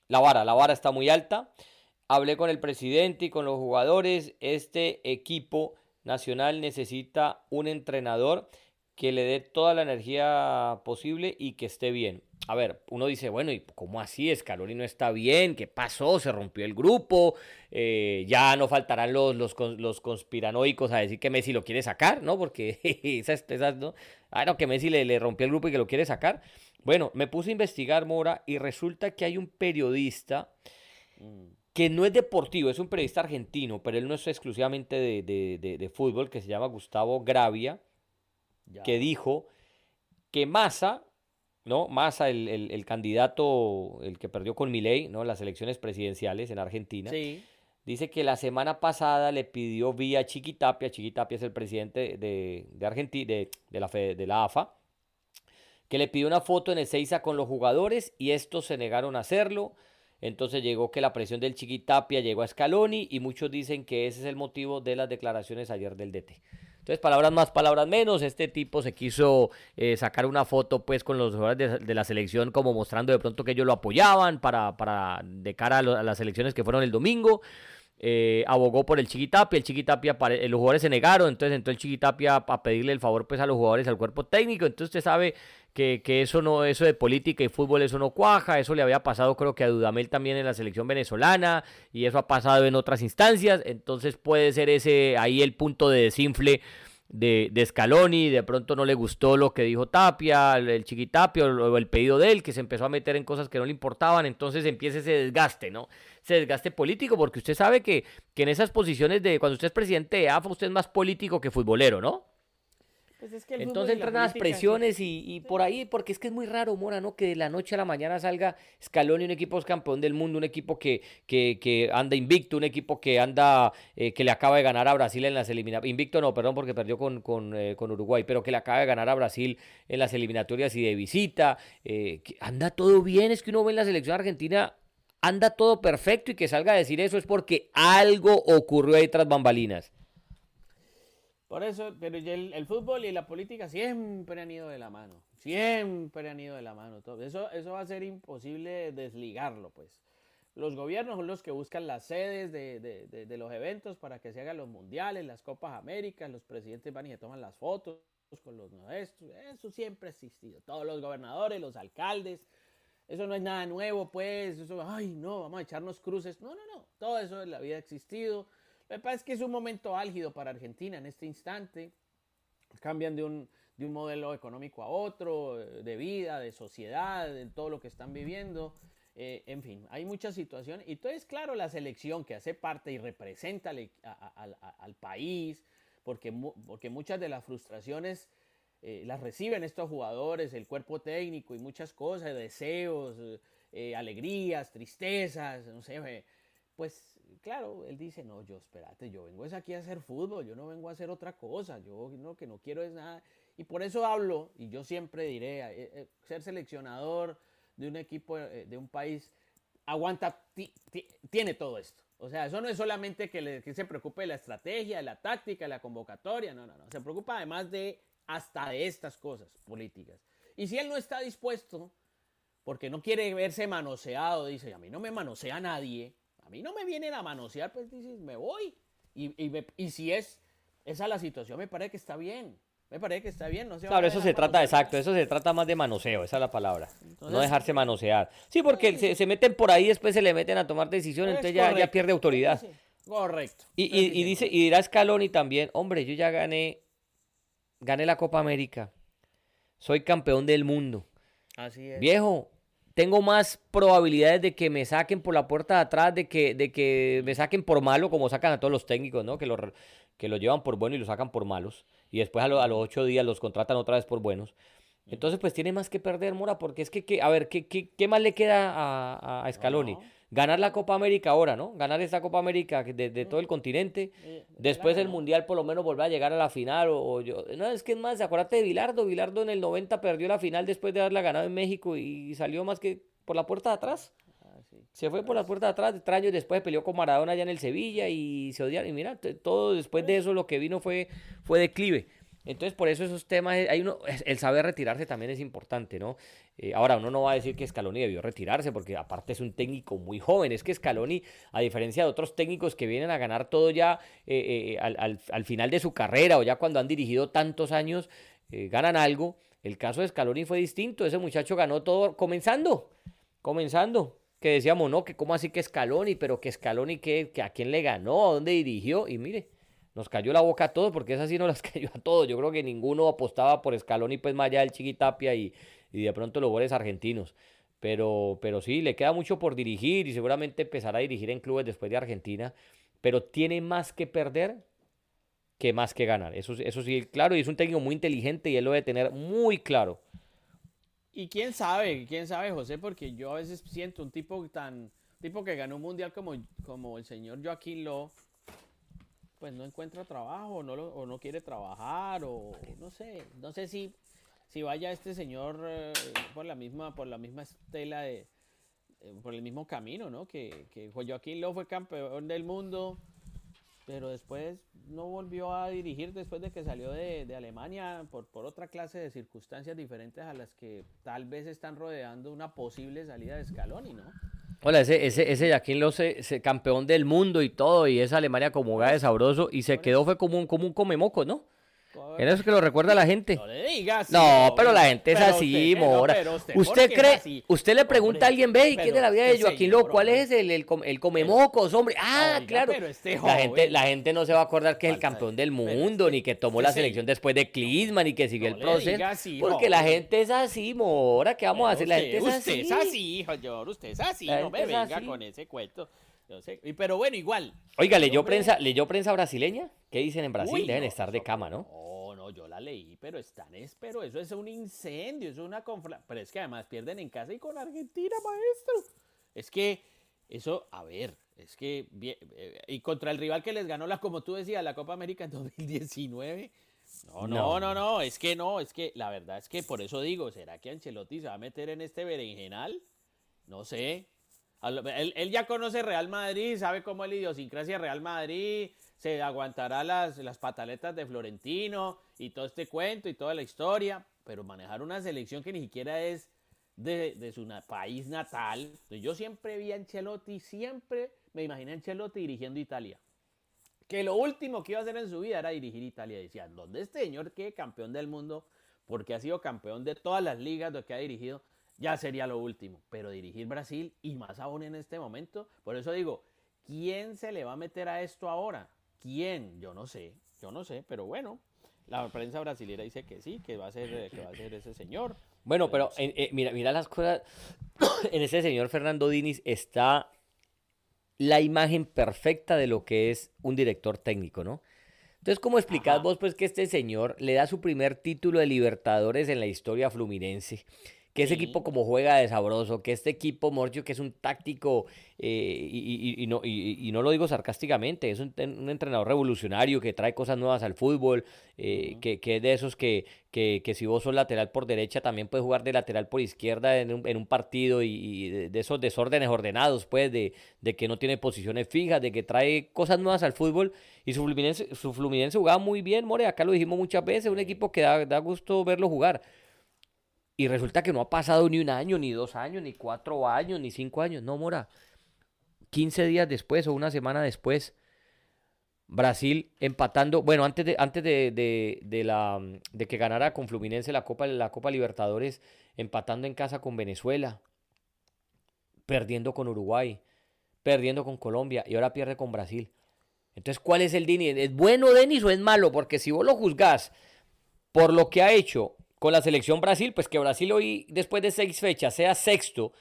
La vara, la vara está muy alta. Hablé con el presidente y con los jugadores. Este equipo nacional necesita un entrenador que le dé toda la energía posible y que esté bien. A ver, uno dice, bueno, ¿y cómo así? Scaloni no está bien, ¿qué pasó? Se rompió el grupo, eh, ya no faltarán los, los, los, conspiranoicos a decir que Messi lo quiere sacar, ¿no? Porque esas, esas ¿no? Ah, no, que Messi le, le rompió el grupo y que lo quiere sacar. Bueno, me puse a investigar, Mora, y resulta que hay un periodista mm que no es deportivo, es un periodista argentino, pero él no es exclusivamente de, fútbol, que se llama Gustavo Gravia, que dijo que Massa, ¿no? Massa, el, candidato, el que perdió con Milei, ¿no? Las elecciones presidenciales en Argentina. Dice que la semana pasada le pidió vía Chiquitapia, Chiquitapia es el presidente de, Argentina, de, la, de la AFA, que le pidió una foto en Ezeiza con los jugadores y estos se negaron a hacerlo. Entonces llegó que la presión del Chiquitapia llegó a Scaloni y muchos dicen que ese es el motivo de las declaraciones ayer del DT. Entonces palabras más, palabras menos. Este tipo se quiso eh, sacar una foto pues con los jugadores de, la selección como mostrando de pronto que ellos lo apoyaban para, para de cara a, las elecciones que fueron el domingo. Eh, abogó por el Chiquitapia, el Chiquitapia, los jugadores se negaron, entonces entró el Chiquitapia a pedirle el favor pues a los jugadores, al cuerpo técnico, entonces usted sabe que, eso no, eso de política y fútbol, eso no cuaja, eso le había pasado creo que a Dudamel también en la selección venezolana, y eso ha pasado en otras instancias, entonces puede ser ese ahí el punto de desinfle de, de Scaloni, de pronto no le gustó lo que dijo Tapia, el, Chiquitapia o, el pedido de él, que se empezó a meter en cosas que no le importaban, entonces empieza ese desgaste, ¿no? Ese desgaste político, porque usted sabe que, que en esas posiciones de cuando usted es presidente de AFA, usted es más político que futbolero, ¿no? Pues Entonces entran las presiones y, por ahí, porque es que es muy raro, Mora, ¿no? Que de la noche a la mañana salga Scaloni, un equipo campeón del mundo, un equipo que, que, anda invicto, un equipo que anda, eh, que le acaba de ganar a Brasil en las eliminatorias. Invicto no, perdón, porque perdió con, con, eh, con, Uruguay, pero que le acaba de ganar a Brasil en las eliminatorias y de visita. Eh, anda todo bien, es que uno ve en la selección argentina anda todo perfecto y que salga a decir eso es porque algo ocurrió ahí tras bambalinas.
Por eso, pero el, fútbol y la política siempre han ido de la mano. Siempre han ido de la mano. Eso, eso va a ser imposible desligarlo, pues. Los gobiernos son los que buscan las sedes de, de, de, los eventos para que se hagan los mundiales, las Copas Américas, los presidentes van y se toman las fotos con los nuestros. Eso siempre ha existido. Todos los gobernadores, los alcaldes. Eso no es nada nuevo, pues. Eso, ay, no, vamos a echarnos cruces. No, no, no. Todo eso en la vida ha existido. Me parece que es un momento álgido para Argentina en este instante. Cambian de un, de un modelo económico a otro, de vida, de sociedad, de todo lo que están viviendo. Eh, en fin, hay muchas situaciones. Y entonces, claro, la selección que hace parte y representa al, país, porque, porque muchas de las frustraciones eh, las reciben estos jugadores, el cuerpo técnico y muchas cosas, deseos, eh, alegrías, tristezas, no sé, pues claro, él dice, no, yo espérate, yo vengo es aquí a hacer fútbol, yo no vengo a hacer otra cosa, yo lo que no quiero es nada. Y por eso hablo, y yo siempre diré, eh, eh, ser seleccionador de un equipo, eh, de un país, aguanta, tiene todo esto. O sea, eso no es solamente que, que se preocupe de la estrategia, de la táctica, de la convocatoria, no, no, no. Se preocupa además de hasta de estas cosas políticas. Y si él no está dispuesto, porque no quiere verse manoseado, dice, a mí no me manosea nadie, a mí no me vienen a manosear, pues dices, me voy. Y, y, si es esa la situación, me parece que está bien. Me parece que está bien, no
Claro, eso se trata, exacto, eso se trata más de manoseo, esa es la palabra. no dejarse manosear. Sí, porque se, se, meten por ahí, después se le meten a tomar decisiones, entonces ya, ya, pierde autoridad.
Correcto.
Y, y, dice, y dirá Scaloni también, hombre, yo ya gané, gané la Copa América. Soy campeón del mundo.
Así es.
Viejo, tengo más probabilidades de que me saquen por la puerta de atrás, de que, de que me saquen por malo, como sacan a todos los técnicos, ¿no? Que lo, que lo llevan por bueno y lo sacan por malos. Y después a, a los ocho días los contratan otra vez por buenos. Entonces, pues tiene más que perder, Mora, porque es que, que a ver, ¿qué, qué, qué más le queda a, a Scaloni? Ganar la Copa América ahora, ¿no? Ganar esta Copa América de, todo el continente. Después del Mundial por lo menos volver a llegar a la final. O, yo, no, es que es más, acuérdate de Bilardo. Bilardo en el 90 perdió la final después de haberla ganado en México y salió más que por la puerta de atrás. Ah, se fue por la puerta de atrás, tres años después peleó con Maradona allá en el Sevilla y se odiaron. Y mira, todo después de eso lo que vino fue, fue declive. Entonces, por eso esos temas, hay uno, el saber retirarse también es importante, ¿no? Eh, ahora, uno no va a decir que Scaloni debió retirarse, porque aparte es un técnico muy joven. Es que Scaloni, a diferencia de otros técnicos que vienen a ganar todo ya eh, eh, al, final de su carrera o ya cuando han dirigido tantos años, ganan algo. El caso de Scaloni fue distinto. Ese muchacho ganó todo comenzando, comenzando. Que decíamos, no, que cómo así que Scaloni, pero que Scaloni, que, que a quién le ganó, a dónde dirigió, y mire nos cayó la boca a todos, porque esa sí no las cayó a todos. Yo creo que ninguno apostaba por Escalón y pues más allá del Chiquitapia y, y de pronto los goles argentinos. Pero, pero sí, le queda mucho por dirigir y seguramente empezará a dirigir en clubes después de Argentina. Pero tiene más que perder que más que ganar. Eso, eso sí, claro, y es un técnico muy inteligente y él lo debe tener muy claro.
Y quién sabe, quién sabe, José, porque yo a veces siento un tipo tan, tipo que ganó un mundial como, como el señor Joaquín Lowe pues no encuentra trabajo o no, o no quiere trabajar o no sé, no sé si, si vaya este señor eh, por la misma por la misma estela de eh, por el mismo camino, ¿no? Que, que Joaquín Lowe fue campeón del mundo pero después no volvió a dirigir después de que salió de, de Alemania por, por, otra clase de circunstancias diferentes a las que tal vez están rodeando una posible salida de Scaloni, ¿no?
Hola, ese, ese, ese Jaquín Lose, ese campeón del mundo y todo, y esa Alemania como de sabroso, y se quedó fue como un, como un comemoco, ¿no? ¿En eso que lo recuerda la gente?
No le digas.
No, pero la gente es así, Mora. usted, cree, usted le pregunta a alguien, ve, ¿y quién es la vida de Joaquín Loco? ¿Cuál es el, el, el comemocos, hombre? Ah, claro.
Este
la, gente, la gente no se va a acordar que es el campeón del mundo, ni que tomó la selección después de Klinsmann, ni que siguió el proceso. porque la gente es así, Mora. ¿Qué vamos a hacer? La gente es así.
Usted es así, señor. Usted es así. No me venga con ese cuento. Pero bueno, igual.
Oiga, ¿leyó prensa, ¿leyó prensa brasileña? ¿Qué dicen en Brasil? Deben estar de cama, ¿no?
No, no, yo la leí, pero están, es, pero eso es un incendio, es una confla... Pero es que además pierden en casa y con Argentina, maestro. Es que eso, a ver, es que... Eh, y contra el rival que les ganó la, como tú decías, la Copa América en 2019... No, no, no, no, es que no, es que la verdad es que por eso digo, ¿será que Ancelotti se va a meter en este berenjenal? No sé, él, ya conoce Real Madrid, sabe cómo es la idiosincrasia Real Madrid, se aguantará las, las pataletas de Florentino y todo este cuento y toda la historia, pero manejar una selección que ni siquiera es de, su país natal. Yo siempre vi a Ancelotti, siempre me imaginé a Ancelotti dirigiendo Italia. Que lo último que iba a hacer en su vida era dirigir Italia. Decían, ¿dónde este señor que campeón del mundo? Porque ha sido campeón de todas las ligas lo que ha dirigido ya sería lo último. Pero dirigir Brasil, y más aún en este momento, por eso digo, ¿quién se le va a meter a esto ahora? ¿Quién? Yo no sé, yo no sé, pero bueno, la prensa brasileña dice que sí, que va a ser, que va a ser ese señor.
Bueno, pero eh, mira, mira las cosas. en ese señor Fernando Diniz está la imagen perfecta de lo que es un director técnico, ¿no? Entonces, ¿cómo explicás vos pues que este señor le da su primer título de Libertadores en la historia fluminense? Que ese equipo como juega de sabroso, que este equipo, Morgio, que es un táctico, eh, y, no, y, no lo digo sarcásticamente, es un, entrenador revolucionario que trae cosas nuevas al fútbol, eh, que, es de esos que, que, si vos sos lateral por derecha, también puedes jugar de lateral por izquierda en un, en un partido y, de, esos desórdenes ordenados, pues, de, de, que no tiene posiciones fijas, de que trae cosas nuevas al fútbol, y su Fluminense, su Fluminense jugaba muy bien, More, acá lo dijimos muchas veces, un equipo que da, da gusto verlo jugar. Y resulta que no ha pasado ni un año, ni dos años, ni cuatro años, ni cinco años. No, Mora. 15 días después o una semana después, Brasil empatando, bueno, antes de, antes de, la, de que ganara con Fluminense la Copa, la Copa Libertadores, empatando en casa con Venezuela, perdiendo con Uruguay, perdiendo con Colombia y ahora pierde con Brasil. Entonces, ¿cuál es el Denis? ¿Es bueno Denis o es malo? Porque si vos lo juzgás por lo que ha hecho con la selección Brasil, pues que Brasil hoy, después de seis fechas, sea sexto,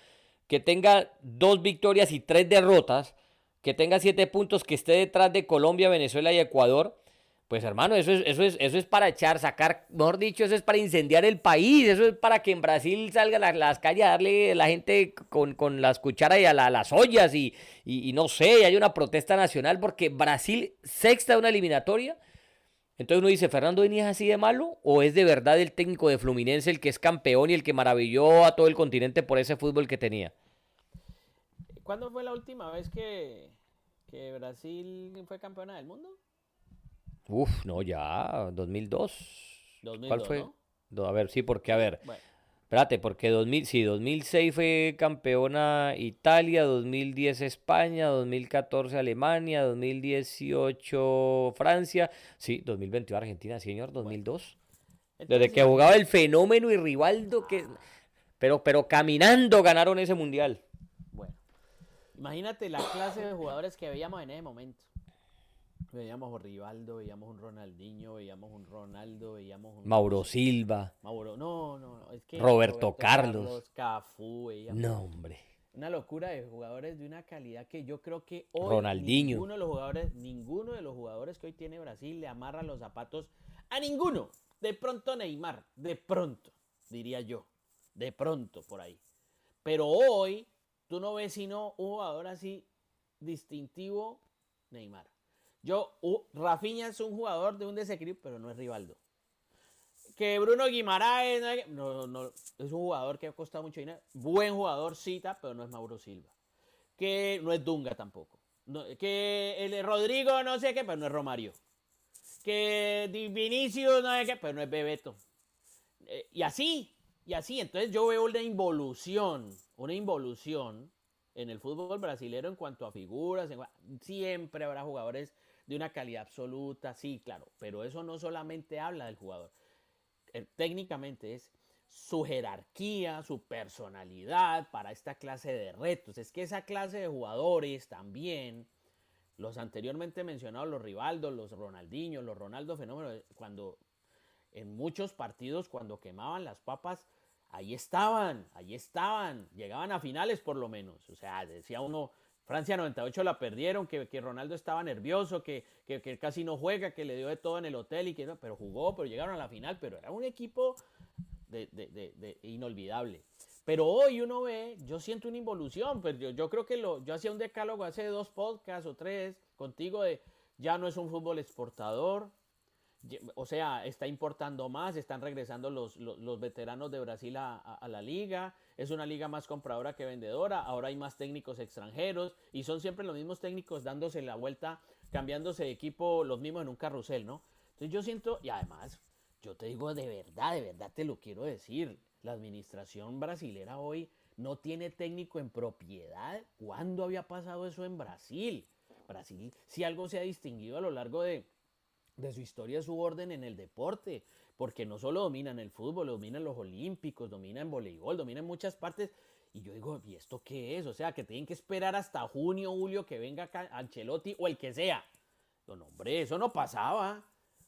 que tenga dos victorias y tres derrotas, que tenga siete puntos, que esté detrás de Colombia, Venezuela y Ecuador, pues hermano, eso es, eso es, eso es para echar, sacar, mejor dicho, eso es para incendiar el país, eso es para que en Brasil salga a las calles a darle la gente con, con las cucharas y a, las ollas y, y, y, no sé, hay una protesta nacional porque Brasil sexta de una eliminatoria entonces uno dice, ¿Fernando Denis es así de malo? ¿O es de verdad el técnico de Fluminense el que es campeón y el que maravilló a todo el continente por ese fútbol que tenía?
¿Cuándo fue la última vez que, Brasil fue campeona del mundo?
Uf, no, ya, 2002. 2002 ¿Cuál fue? A ver, sí, porque, a ver, Espérate, porque 2000, sí, 2006 fue campeona Italia, 2010 España, 2014 Alemania, 2018 Francia, sí, 2021 Argentina, señor, 2002. Desde que jugaba el fenómeno y Rivaldo, que, pero, pero caminando ganaron ese mundial.
Bueno, imagínate la clase de jugadores que veíamos en ese momento. Veíamos un Rivaldo, veíamos un Ronaldinho, veíamos un Ronaldo, veíamos un...
Mauro Silva.
Mauro, no, no, no. Es que
Roberto, Carlos.
Cafú, veíamos...
No, hombre.
Una locura de jugadores de una calidad que yo creo que hoy
Ronaldinho.
ninguno de los jugadores, ninguno de los jugadores que hoy tiene Brasil le amarra los zapatos a ninguno. De pronto Neymar, de pronto, diría yo. De pronto por ahí. Pero hoy tú no ves sino un jugador así distintivo, Neymar. Yo, uh, es un jugador de un desequilibrio, pero no es Rivaldo. Que Bruno Guimaraes no, no, es un jugador que ha costado mucho dinero. Buen jugador, cita, pero no es Mauro Silva. Que no es Dunga tampoco. que el Rodrigo no sé qué, pero no es Romario. Que Vinicius no sé qué, pero no es Bebeto. Eh, y así, y así. Entonces yo veo una involución, una involución en el fútbol brasileño en cuanto a figuras. siempre habrá jugadores de una calidad absoluta, sí, claro. Pero eso no solamente habla del jugador. Eh, técnicamente es su jerarquía, su personalidad para esta clase de retos. Es que esa clase de jugadores también, los anteriormente mencionados, los Rivaldos, los Ronaldinho, los Ronaldo Fenómeno, cuando en muchos partidos, cuando quemaban las papas, ahí estaban, ahí estaban, llegaban a finales por lo menos. O sea, decía uno, Francia 98 la perdieron, que, Ronaldo estaba nervioso, que, que, casi no juega, que le dio de todo en el hotel y que no, pero jugó, pero llegaron a la final, pero era un equipo de, inolvidable. Pero hoy uno ve, yo siento una involución, pero yo, yo creo que lo, yo hacía un decálogo hace dos podcasts o tres contigo de ya no es un fútbol exportador, o sea, está importando más, están regresando los, los, veteranos de Brasil a, a, la liga, es una liga más compradora que vendedora, ahora hay más técnicos extranjeros y son siempre los mismos técnicos dándose la vuelta, cambiándose de equipo, los mismos en un carrusel, ¿no? Entonces yo siento, y además, yo te digo de verdad, de verdad te lo quiero decir. La administración brasilera hoy no tiene técnico en propiedad. ¿Cuándo había pasado eso en Brasil? Brasil, si algo se ha distinguido a lo largo de, su historia, su orden en el deporte, porque no solo dominan el fútbol, dominan los olímpicos, dominan voleibol, dominan muchas partes. Y yo digo, ¿y esto qué es? O sea, que tienen que esperar hasta junio, julio que venga Ancelotti o el que sea. No, hombre, eso no pasaba.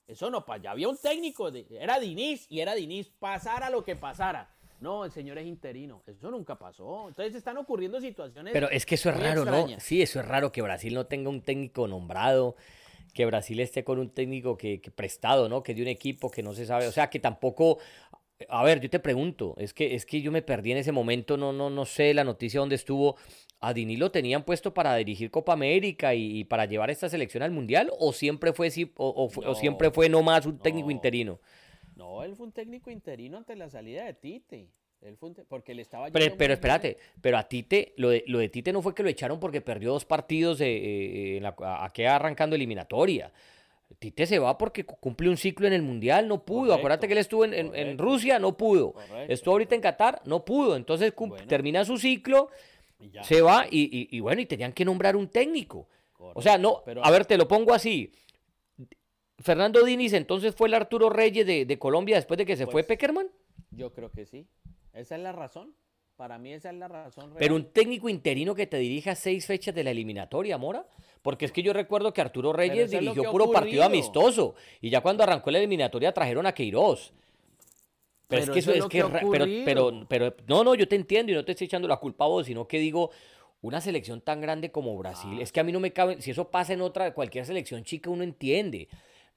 Eso no, ya había un técnico, era Diniz y era Diniz, pasara lo que pasara. No, el señor es interino. Eso nunca pasó. Entonces están ocurriendo situaciones.
Pero es que eso es raro, ¿no? Sí, eso es raro que Brasil no tenga un técnico nombrado, que Brasil esté con un técnico que, que prestado, ¿no? Que de un equipo que no se sabe. O sea, que tampoco. A ver, yo te pregunto, es que, es que yo me perdí en ese momento, no, no, no sé la noticia dónde estuvo a Dini lo tenían puesto para dirigir Copa América y, para llevar esta selección al Mundial o siempre fue o, o, siempre fue nomás un técnico interino?
No, él fue un técnico interino ante la salida de Tite. Porque le estaba
pero, pero espérate, pero a Tite, lo de, lo de Tite no fue que lo echaron porque perdió dos partidos eh, en la, aquí arrancando eliminatoria. Tite se va porque cumple un ciclo en el Mundial, no pudo. Acuérdate que él estuvo en, Rusia, no pudo. Estuvo ahorita en Qatar, no pudo. Entonces termina su ciclo se va y, bueno, y tenían que nombrar un técnico. O sea, no, a ver, te lo pongo así. Fernando Diniz entonces fue el Arturo Reyes de, Colombia después de que se fue pues, Peckerman.
Yo creo que sí. Esa es la razón. Para mí esa es la razón.
Pero un técnico interino que te dirija seis fechas de la eliminatoria, Mora. Porque es que yo recuerdo que Arturo Reyes dirigió puro partido amistoso. Y ya cuando arrancó la eliminatoria trajeron a Queiroz. Pero, es que eso, es, que, pero, pero, pero, no, no, yo te entiendo y no te estoy echando la culpa a vos, sino que digo, una selección tan grande como Brasil, ah. es que a mí no me cabe, si eso pasa en otra, cualquier selección chica uno entiende,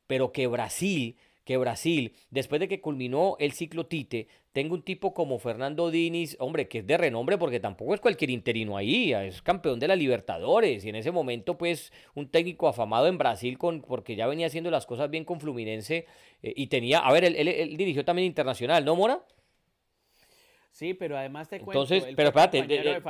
pero que Brasil que Brasil, después de que culminó el ciclo Tite, tenga un tipo como Fernando Diniz, hombre, que es de renombre porque tampoco es cualquier interino ahí, es campeón de la Libertadores y en ese momento pues un técnico afamado en Brasil con, porque ya venía haciendo las cosas bien con Fluminense eh, y tenía, a ver, él, dirigió también internacional, ¿no, Mora?
Sí, pero además te cuento...
Entonces, pero espérate, eh,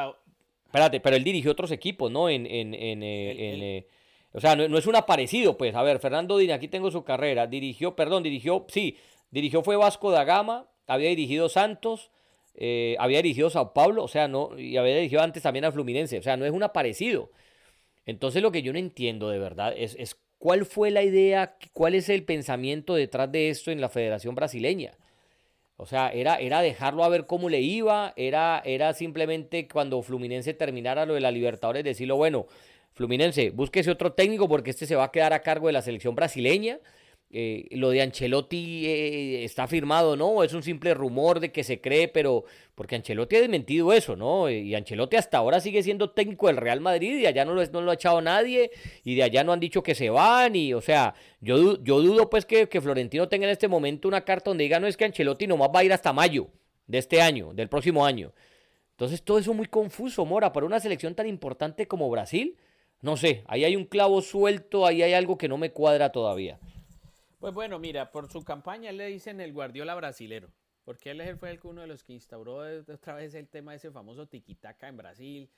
espérate, pero él dirigió otros equipos, ¿no? En, en, en, eh, o sea, no, es un aparecido, pues. A ver, Fernando Dini, aquí tengo su carrera. Dirigió, perdón, dirigió, sí, dirigió fue Vasco da Gama, había dirigido Santos, eh, había dirigido Sao Paulo, o sea, no, y había dirigido antes también a Fluminense, o sea, no es un aparecido. Entonces lo que yo no entiendo de verdad es, es cuál fue la idea, cuál es el pensamiento detrás de esto en la Federación Brasileña. O sea, era, era dejarlo a ver cómo le iba, era, era simplemente cuando Fluminense terminara lo de la Libertadores decirlo, bueno, Fluminense, búsquese otro técnico porque este se va a quedar a cargo de la selección brasileña. Eh, lo de Ancelotti eh, está firmado, ¿no? Es un simple rumor de que se cree, pero porque Ancelotti ha desmentido eso, ¿no? Y Ancelotti hasta ahora sigue siendo técnico del Real Madrid y allá no lo, no lo ha echado nadie y de allá no han dicho que se van y, o sea, yo, yo dudo pues que, que Florentino tenga en este momento una carta donde diga, no es que Ancelotti nomás va a ir hasta mayo de este año, del próximo año. Entonces todo eso muy confuso, Mora, para una selección tan importante como Brasil no sé, ahí hay un clavo suelto, ahí hay algo que no me cuadra todavía.
Pues bueno, mira, por su campaña le dicen el Guardiola brasilero, porque él fue uno de los que instauró otra vez el tema de ese famoso tiquitaca en Brasil.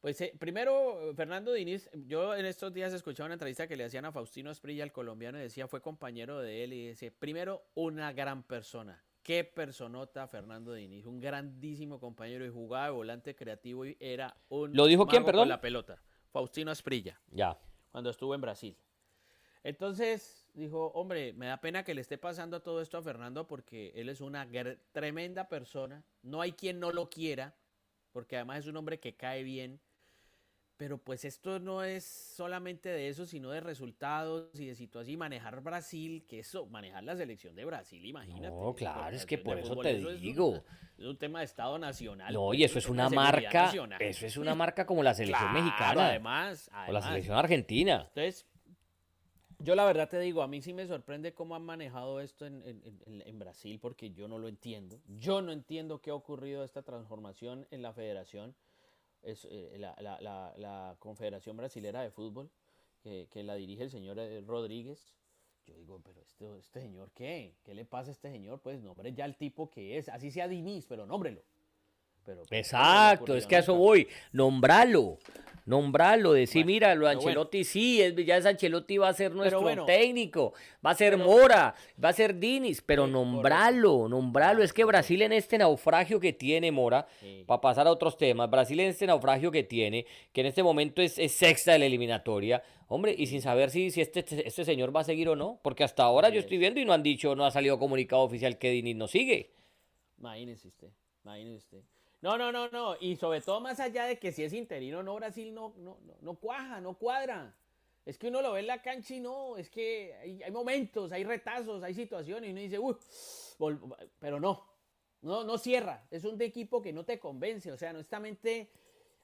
Pues eh, primero, Fernando Diniz, yo en estos días escuchaba una entrevista que le hacían a Faustino Esprilla, el colombiano, y decía, fue compañero de él, y decía, primero, una gran persona. Qué personota Fernando Diniz, un grandísimo compañero y jugaba de volante creativo y era un...
¿Lo dijo quién, perdón?
la pelota. Faustino Esprilla.
Ya.
Cuando estuvo en Brasil. Entonces dijo, hombre, me da pena que le esté pasando todo esto a Fernando porque él es una tremenda persona. No hay quien no lo quiera, porque además es un hombre que cae bien pero pues esto no es solamente de eso, sino de resultados y de situación y manejar Brasil, que eso, manejar la selección de Brasil, imagínate.
No, claro, es que por eso te digo.
Es un, tema de Estado nacional.
No, y eso es una marca, eso es una marca como la selección mexicana.
Además,
O la selección argentina.
Entonces, yo la verdad te digo, a mí sí me sorprende cómo han manejado esto en, en Brasil, porque yo no lo entiendo. Yo no entiendo qué ha ocurrido esta transformación en la federación es eh, la, la, la, Confederación Brasilera de Fútbol, que, que, la dirige el señor eh, Rodríguez. Yo digo, pero este, este señor, ¿qué? ¿Qué le pasa a este señor? Pues nombre ya el tipo que es, así sea Diniz, pero nómbrelo. Pero,
Exacto, es que a eso voy, nombralo nombrarlo, decir, mira, lo Ancelotti sí, es, ya es Ancelotti va a ser nuestro técnico, va a ser Mora, va a ser Dinis, pero nombralo, nombralo. Es que Brasil en este naufragio que tiene Mora, para pasar a otros temas, Brasil en este naufragio que tiene, que en este momento es, sexta de la eliminatoria, hombre, y sin saber si, si este, este señor va a seguir o no, porque hasta ahora yo estoy viendo y no han dicho, no ha salido comunicado oficial que Dinis no sigue.
Imagínese usted, imagínese usted. No, no, no, no. Y sobre todo más allá de que si es interino no, Brasil no, no, no, cuaja, no cuadra. Es que uno lo ve en la cancha y no, es que hay, momentos, hay retazos, hay situaciones y uno dice, uy, pero no, no, no cierra. Es un equipo que no te convence. O sea, honestamente,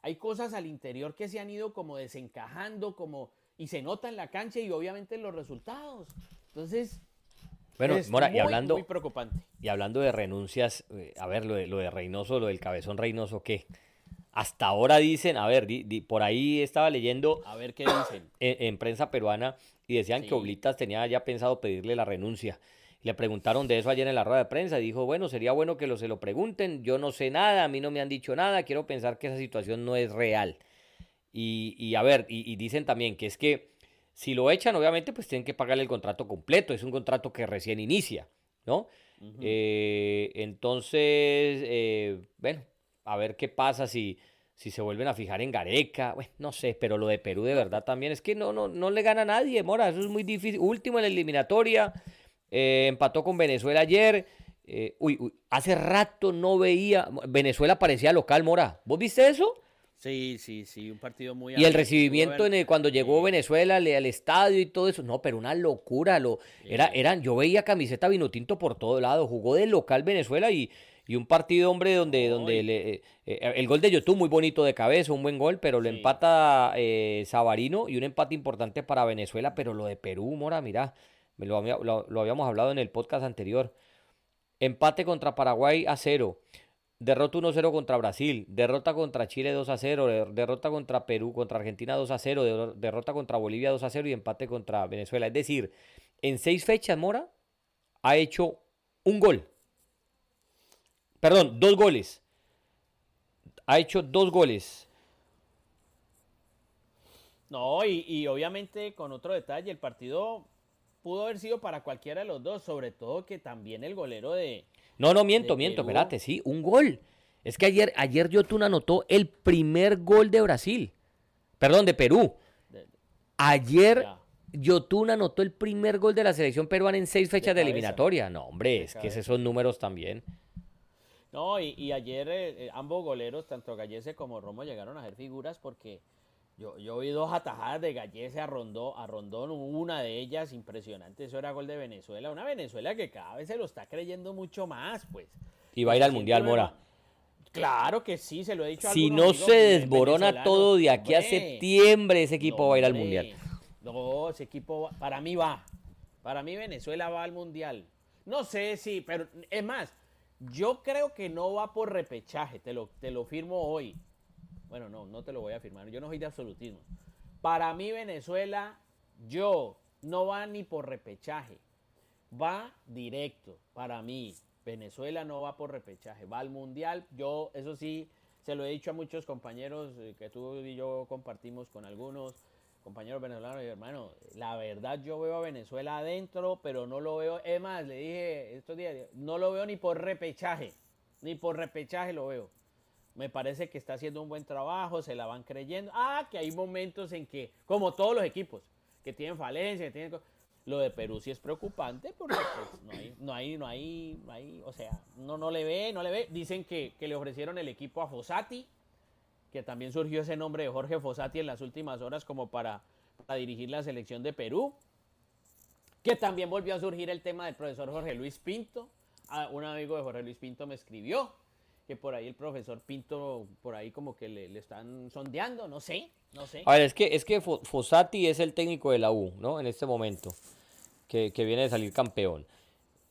hay cosas al interior que se han ido como desencajando, como, y se nota en la cancha y obviamente en los resultados. Entonces,
bueno, Mora, y hablando,
muy preocupante.
Y hablando de renuncias, eh, a ver, lo de, lo de Reynoso, lo del cabezón Reynoso, ¿qué? Hasta ahora dicen, a ver, por ahí estaba leyendo.
A ver qué dicen.
En, prensa peruana y decían que Oblitas tenía ya pensado pedirle la renuncia. Le preguntaron de eso ayer en la rueda de prensa y dijo, bueno, sería bueno que lo, se lo pregunten, yo no sé nada, a mí no me han dicho nada, quiero pensar que esa situación no es real. Y, y a ver, y dicen también que es que si lo echan, obviamente, pues tienen que pagarle el contrato completo. Es un contrato que recién inicia, ¿no? Eh, entonces, eh, bueno, a ver qué pasa si, si se vuelven a fijar en Gareca. Bueno, no sé, pero lo de Perú de verdad también es que no, no, no le gana a nadie, Mora. Eso es muy difícil. Último en la eliminatoria. Eh, empató con Venezuela ayer. uy, uy, hace rato no veía. Venezuela parecía local, Mora. ¿Vos viste eso?
Sí, sí, sí, un partido muy...
Y el recibimiento en el, cuando llegó Venezuela al estadio y todo eso, no, pero una locura, lo, era, eran, yo veía camiseta Vinotinto por todo lado, jugó de local Venezuela y, y un partido, hombre, donde, donde eh, eh, el gol de YouTube muy bonito de cabeza, un buen gol, pero lo empata eh, Sabarino y un empate importante para Venezuela, pero lo de Perú, Mora, mira, lo, lo habíamos hablado en el podcast anterior. Empate contra Paraguay a cero. Derrota 1-0 contra Brasil, derrota contra Chile 2-0, derrota contra Perú, contra Argentina 2-0, derrota contra Bolivia 2-0 y empate contra Venezuela. Es decir, en seis fechas Mora ha hecho un gol. Perdón, dos goles. Ha hecho dos goles.
No, y, y obviamente con otro detalle, el partido pudo haber sido para cualquiera de los dos, sobre todo que también el golero de,
no, no, miento, miento, espérate, sí, un gol. Es que ayer, ayer Yotun anotó el primer gol de Brasil. Perdón, de Perú. Ayer Yotun anotó el primer gol de la selección peruana en seis fechas de, eliminatoria. No, hombre, es que esos son números también.
No, y, ayer eh, eh, ambos goleros, tanto Gallese como Romo, llegaron a ser figuras porque yo, yo vi dos atajadas de Gallese a Rondón, a Rondón, una de ellas impresionante, eso era gol de Venezuela, una Venezuela que cada vez se lo está creyendo mucho más, pues.
Y va a ir al Mundial, Mora.
Claro que sí, se lo he dicho a
Si no se desborona todo de aquí a septiembre, ese equipo va a ir al Mundial.
No, ese equipo para mí va. Para mí Venezuela va al Mundial. No sé si, pero es más, yo creo que no va por repechaje, te lo, te lo firmo hoy. Bueno, no, no te lo voy a afirmar. Yo no soy de absolutismo. Para mí, Venezuela, yo, no va ni por repechaje. Va directo. Para mí, Venezuela no va por repechaje. Va al mundial. Yo, eso sí, se lo he dicho a muchos compañeros eh, que tú y yo compartimos con algunos compañeros venezolanos, y hermano, la verdad yo veo a Venezuela adentro, pero no lo veo, es más, le dije estos días, no lo veo ni por repechaje, ni por repechaje lo veo. Me parece que está haciendo un buen trabajo, se la van creyendo. Ah, que hay momentos en que, como todos los equipos, que tienen falencia, que tienen... Lo de Perú sí es preocupante porque pues, no, hay, no, hay, no, hay, no hay, o sea, no, no le ve, no le ve. Dicen que, que le ofrecieron el equipo a Fossati, que también surgió ese nombre de Jorge Fossati en las últimas horas como para, dirigir la selección de Perú. Que también volvió a surgir el tema del profesor Jorge Luis Pinto. Ah, un amigo de Jorge Luis Pinto me escribió que por ahí el profesor Pinto, por ahí como que le, le están sondeando, no sé, no sé.
A ver, es que, es que Fossati es el técnico de la U, ¿no? En este momento, que, que viene de salir campeón.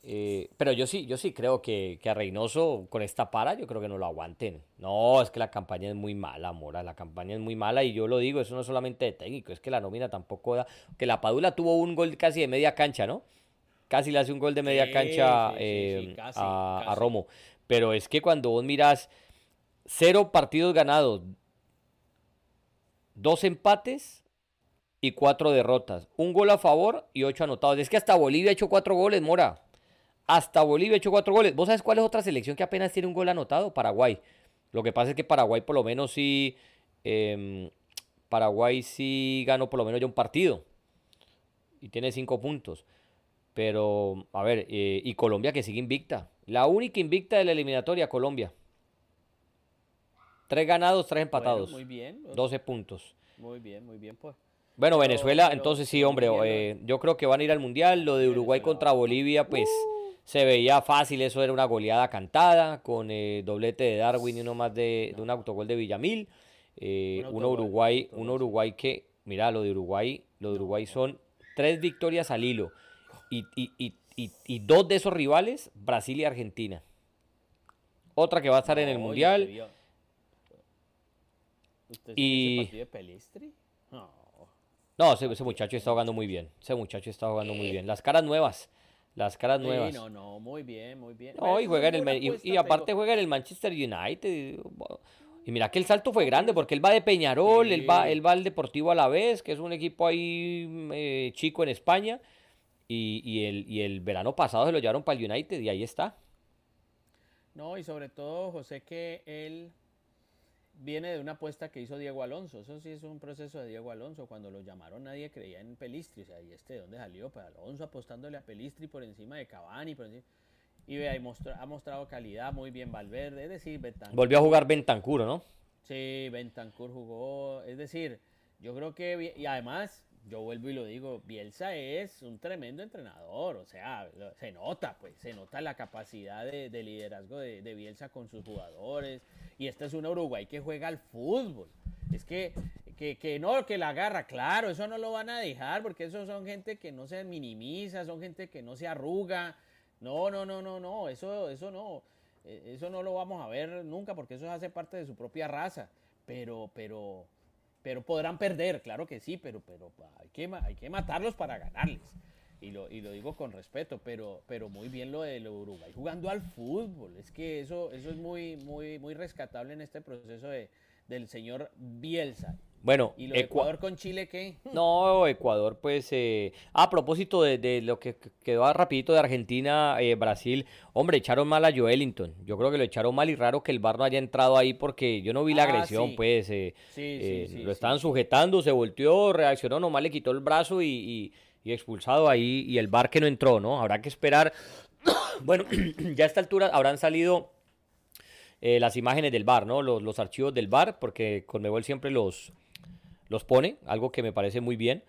Eh, pero yo sí, yo sí creo que, que, a Reynoso con esta para, yo creo que no lo aguanten. No, es que la campaña es muy mala, Mora. La campaña es muy mala y yo lo digo, eso no es solamente de técnico, es que la nómina tampoco da. Que la Padula tuvo un gol casi de media cancha, ¿no? Casi le hace un gol de media
Sí,
cancha
sí,
eh,
sí, casi,
a, a
casi.
Romo. Pero es que cuando vos miras cero partidos ganados, dos empates y cuatro derrotas. Un gol a favor y ocho anotados. Es que hasta Bolivia ha hecho cuatro goles, Mora. Hasta Bolivia ha hecho cuatro goles. ¿Vos sabes cuál es otra selección que apenas tiene un gol anotado? Paraguay. Lo que pasa es que Paraguay por lo menos sí... em, Paraguay sí ganó por lo menos ya un partido. Y tiene cinco puntos. Pero, a ver, eh, y Colombia que sigue invicta. La única invicta de la eliminatoria, Colombia. Tres ganados, tres empatados.
Bueno, muy bien,
12 puntos.
muy bien, muy bien, pues.
Bueno, Venezuela,
pero
entonces sí, hombre, eh, yo creo que van a ir al Mundial. Lo de Uruguay
Venezuela
contra. Bolivia, pues se veía fácil, eso era una goleada cantada, con eh, doblete de Darwin y uno más de, de un autogol de Villamil. Eh,
Un
uno Uruguay, un. Uruguay que, mira, lo de Uruguay, lo de Uruguay son tres victorias al hilo. Y, y, y, y, y dos de esos rivales, Brasil y Argentina. Otra que va a estar en el Mundial.
usted vio- ¿Usted
Y-
ese partido de Pelistri? No.
No, ese, ese muchacho está jugando muy bien. Ese muchacho está jugando muy bien. Las caras nuevas. Las caras
Sí,
nuevas.
no, no, muy bien, muy bien.
No, y
es
juega en el y- aparte juega en el Manchester United. Y mira que el salto fue grande porque él va de Peñarol, él va, él va al Deportivo a la vez, que es un equipo ahí eh, chico en España. Y, y el, y el verano pasado se lo llevaron para el United y ahí está.
No, y sobre todo, José, que él viene de una apuesta que hizo Diego Alonso. Eso sí es un proceso de Diego Alonso. Cuando lo llamaron nadie creía en Pelistri. O sea, ¿y este de dónde salió? Pues Alonso apostándole a Pelistri por encima de Cavani. Por encima... Y vea, y ha mostrado calidad muy bien Valverde. Es decir, Bentancur.
Volvió a jugar Bentancuro, ¿no?
Sí, Bentancur jugó. Es decir, yo creo que. Y además, yo vuelvo y lo digo: Bielsa es un tremendo entrenador. O sea, se nota, pues. Se nota la capacidad de, de liderazgo de, Bielsa con sus jugadores. Y esta es una Uruguay que juega al fútbol. Es que. Que, que no, que la agarra, claro, eso no lo van a dejar, porque esos son gente que no se minimiza, son gente que no se arruga. No, no, no, no, no, eso, eso no. Eh, Eso no lo vamos a ver nunca porque eso hace parte de su propia raza. Pero, pero, pero podrán perder, claro que sí, pero, pero hay que, hay que matarlos para ganarles. Y lo, y lo digo con respeto, pero, pero muy bien lo de lo de Uruguay jugando al fútbol. Es que eso, eso es muy, muy, muy rescatable en este proceso de, del señor Bielsa.
Bueno,
Y lo de
Ecua-
Ecuador con Chile, ¿qué?
No, Ecuador, pues, eh, a propósito de, de lo que que quedó rapidito de Argentina, eh, Brasil, hombre, echaron mal a Joelinton, yo creo que lo echaron mal y raro que el VAR no haya entrado ahí porque yo no vi la
Ah,
agresión,
sí.
pues, eh,
Sí,
eh,
sí, sí,
lo estaban sujetando, se volteó, reaccionó, nomás le quitó el brazo y, y- y expulsado ahí y el VAR que no entró, ¿no? Habrá que esperar, bueno, ya a esta altura habrán salido eh, las imágenes del VAR, ¿no? Los, los archivos del VAR, porque Conmebol siempre los, los pone, algo que me parece muy bien.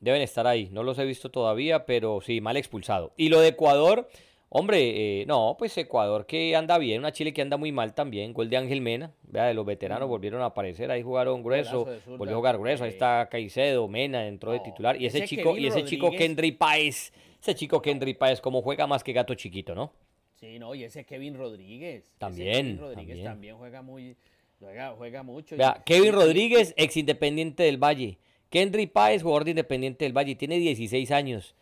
Deben estar ahí, no los he visto todavía, pero sí, mal expulsado. Y lo de Ecuador, hombre, eh, no, pues Ecuador que anda bien, una Chile que anda muy mal también, gol de Ángel Mena, vea, de los veteranos volvieron a aparecer, ahí jugaron grueso,
Mm.
Volvió a jugar grueso, ahí está Caicedo, Mena entró de titular, y ese,
ese
chico, y ese chico Kendry Páez, ese chico Kendry Páez, como juega más que gato chiquito, ¿no?
Sí, no, y ese Kevin Rodríguez.
También,
Kevin Rodríguez
también.
también, juega muy. Juega, juega mucho. y-
Vea,
y-
Kevin
y-
Rodríguez, ex Independiente del Valle. Kendry Páez, jugador de Independiente del Valle, tiene 16 años.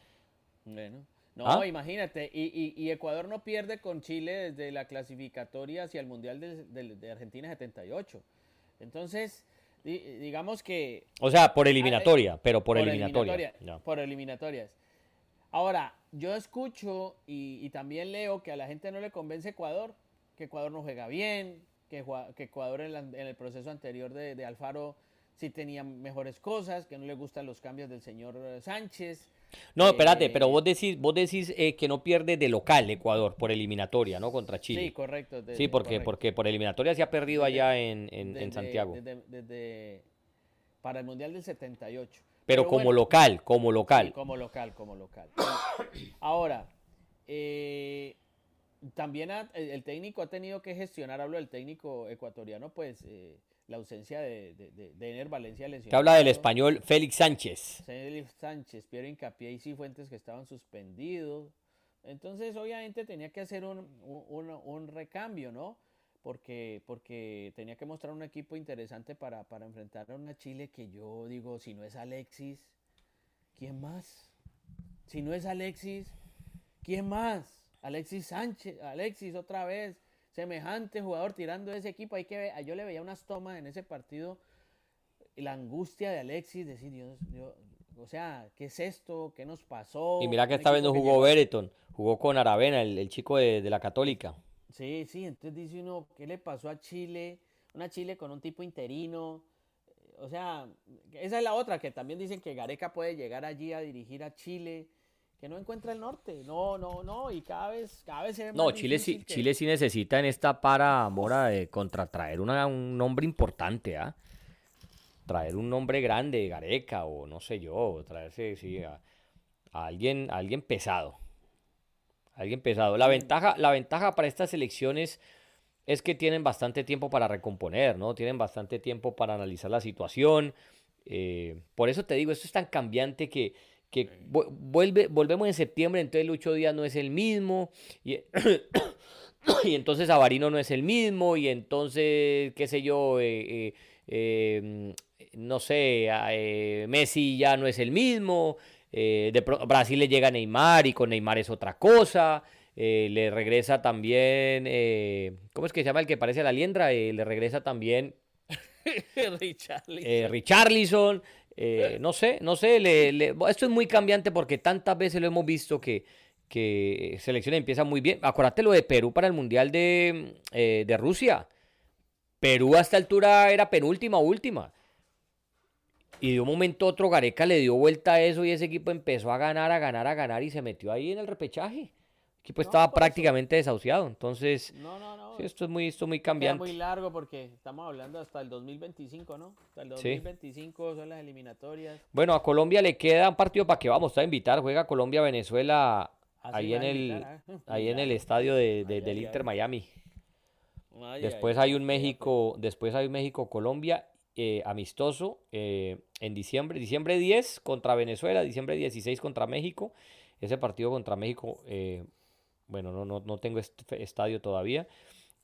Bueno. No, ¿Ah? imagínate, y, Ecuador no pierde con Chile desde la clasificatoria hacia el Mundial de, Argentina 78. Entonces, digamos que...
O sea, por eliminatoria, pero por, eliminatoria.
Por eliminatorias. Ahora, yo escucho y, también leo que a la gente no le convence Ecuador, que Ecuador no juega bien, que, que Ecuador en, el proceso anterior de, Alfaro sí tenía mejores cosas, que no le gustan los cambios del señor Sánchez.
No, espérate, pero eh, vos decís, vos decís eh, que no pierde de local Ecuador por eliminatoria, ¿no? Contra Chile.
Sí, correcto.
sí, porque, porque por eliminatoria se ha perdido allá en, en, Santiago.
Desde, para el Mundial del 78.
Pero, como local, como local.
como local, como local. Ahora, eh, también el técnico ha tenido que gestionar, hablo del técnico ecuatoriano, pues eh, la ausencia de, de, Ener Valencia lesionado.
Que habla del español Félix Sánchez.
Félix Sánchez, Piero Incapié y Cifuentes que estaban suspendidos. Entonces, obviamente tenía que hacer un, un recambio, ¿no? porque, porque tenía que mostrar un equipo interesante para, para enfrentar a una Chile que yo digo, si no es Alexis, ¿quién más? Si no es Alexis, ¿quién más? Alexis Sánchez, Alexis otra vez, semejante jugador tirando ese equipo. Hay que yo le veía unas tomas en ese partido, la angustia de Alexis, decir, Dios, Dios o sea, ¿qué es esto? ¿Qué nos pasó?
Y mira que esta vez no jugó Bereton, jugó con Aravena, el, chico de, de la Católica.
Sí, sí, entonces dice uno, ¿qué le pasó a Chile? Una Chile con un tipo interino. O sea, esa es la otra, que también dicen que Gareca puede llegar allí a dirigir a Chile, que no encuentra el norte. No, no, no, y cada vez, cada vez se ve
No, Chile sí, Chile sí necesita en esta para, Mora, de contratraer un nombre importante, ¿ah? Traer un nombre grande, Gareca, o no sé yo, traerse, sí, a, alguien, a alguien pesado. Alguien pesado. La ventaja, la ventaja para estas elecciones es que tienen bastante tiempo para recomponer, ¿no? Tienen bastante tiempo para analizar la situación. Eh, por eso te digo, esto es tan cambiante que, que vuelve, volvemos en septiembre, entonces Lucho Díaz no es el mismo. Y, y entonces Avarino no es el mismo. Y entonces, qué sé yo, eh, eh, no sé, Messi ya no es el mismo. Eh, de Brasil le llega Neymar y con Neymar es otra cosa. Eh, le regresa también, eh, ¿cómo es que se llama el que parece a la liendra? le regresa también Richarlison. No sé, no sé, le, esto es muy cambiante porque tantas veces lo hemos visto que, que selecciones empiezan muy bien. Acuérdate lo de Perú para el Mundial de, de Rusia. Perú a esta altura era penúltima o última. Y de un momento a otro Gareca le dio vuelta a eso y ese equipo empezó a ganar, a ganar, a ganar y se metió ahí en el repechaje. Equipo estaba prácticamente desahuciado. Entonces, esto es muy, esto muy cambiante.
muy largo porque estamos hablando hasta el 2025, ¿no? Hasta el 2025 son las eliminatorias.
Bueno, a Colombia le queda un partido para que vamos a invitar. Juega Colombia-Venezuela ah, ahí, en el, ¿eh? ahí en el estadio de, del Inter Miami. después hay un México, después hay un México-Colombia eh, amistoso eh, en diciembre, diciembre 10 contra Venezuela, diciembre 16 contra México. Ese partido contra México, eh, bueno, no, no, no tengo este estadio todavía.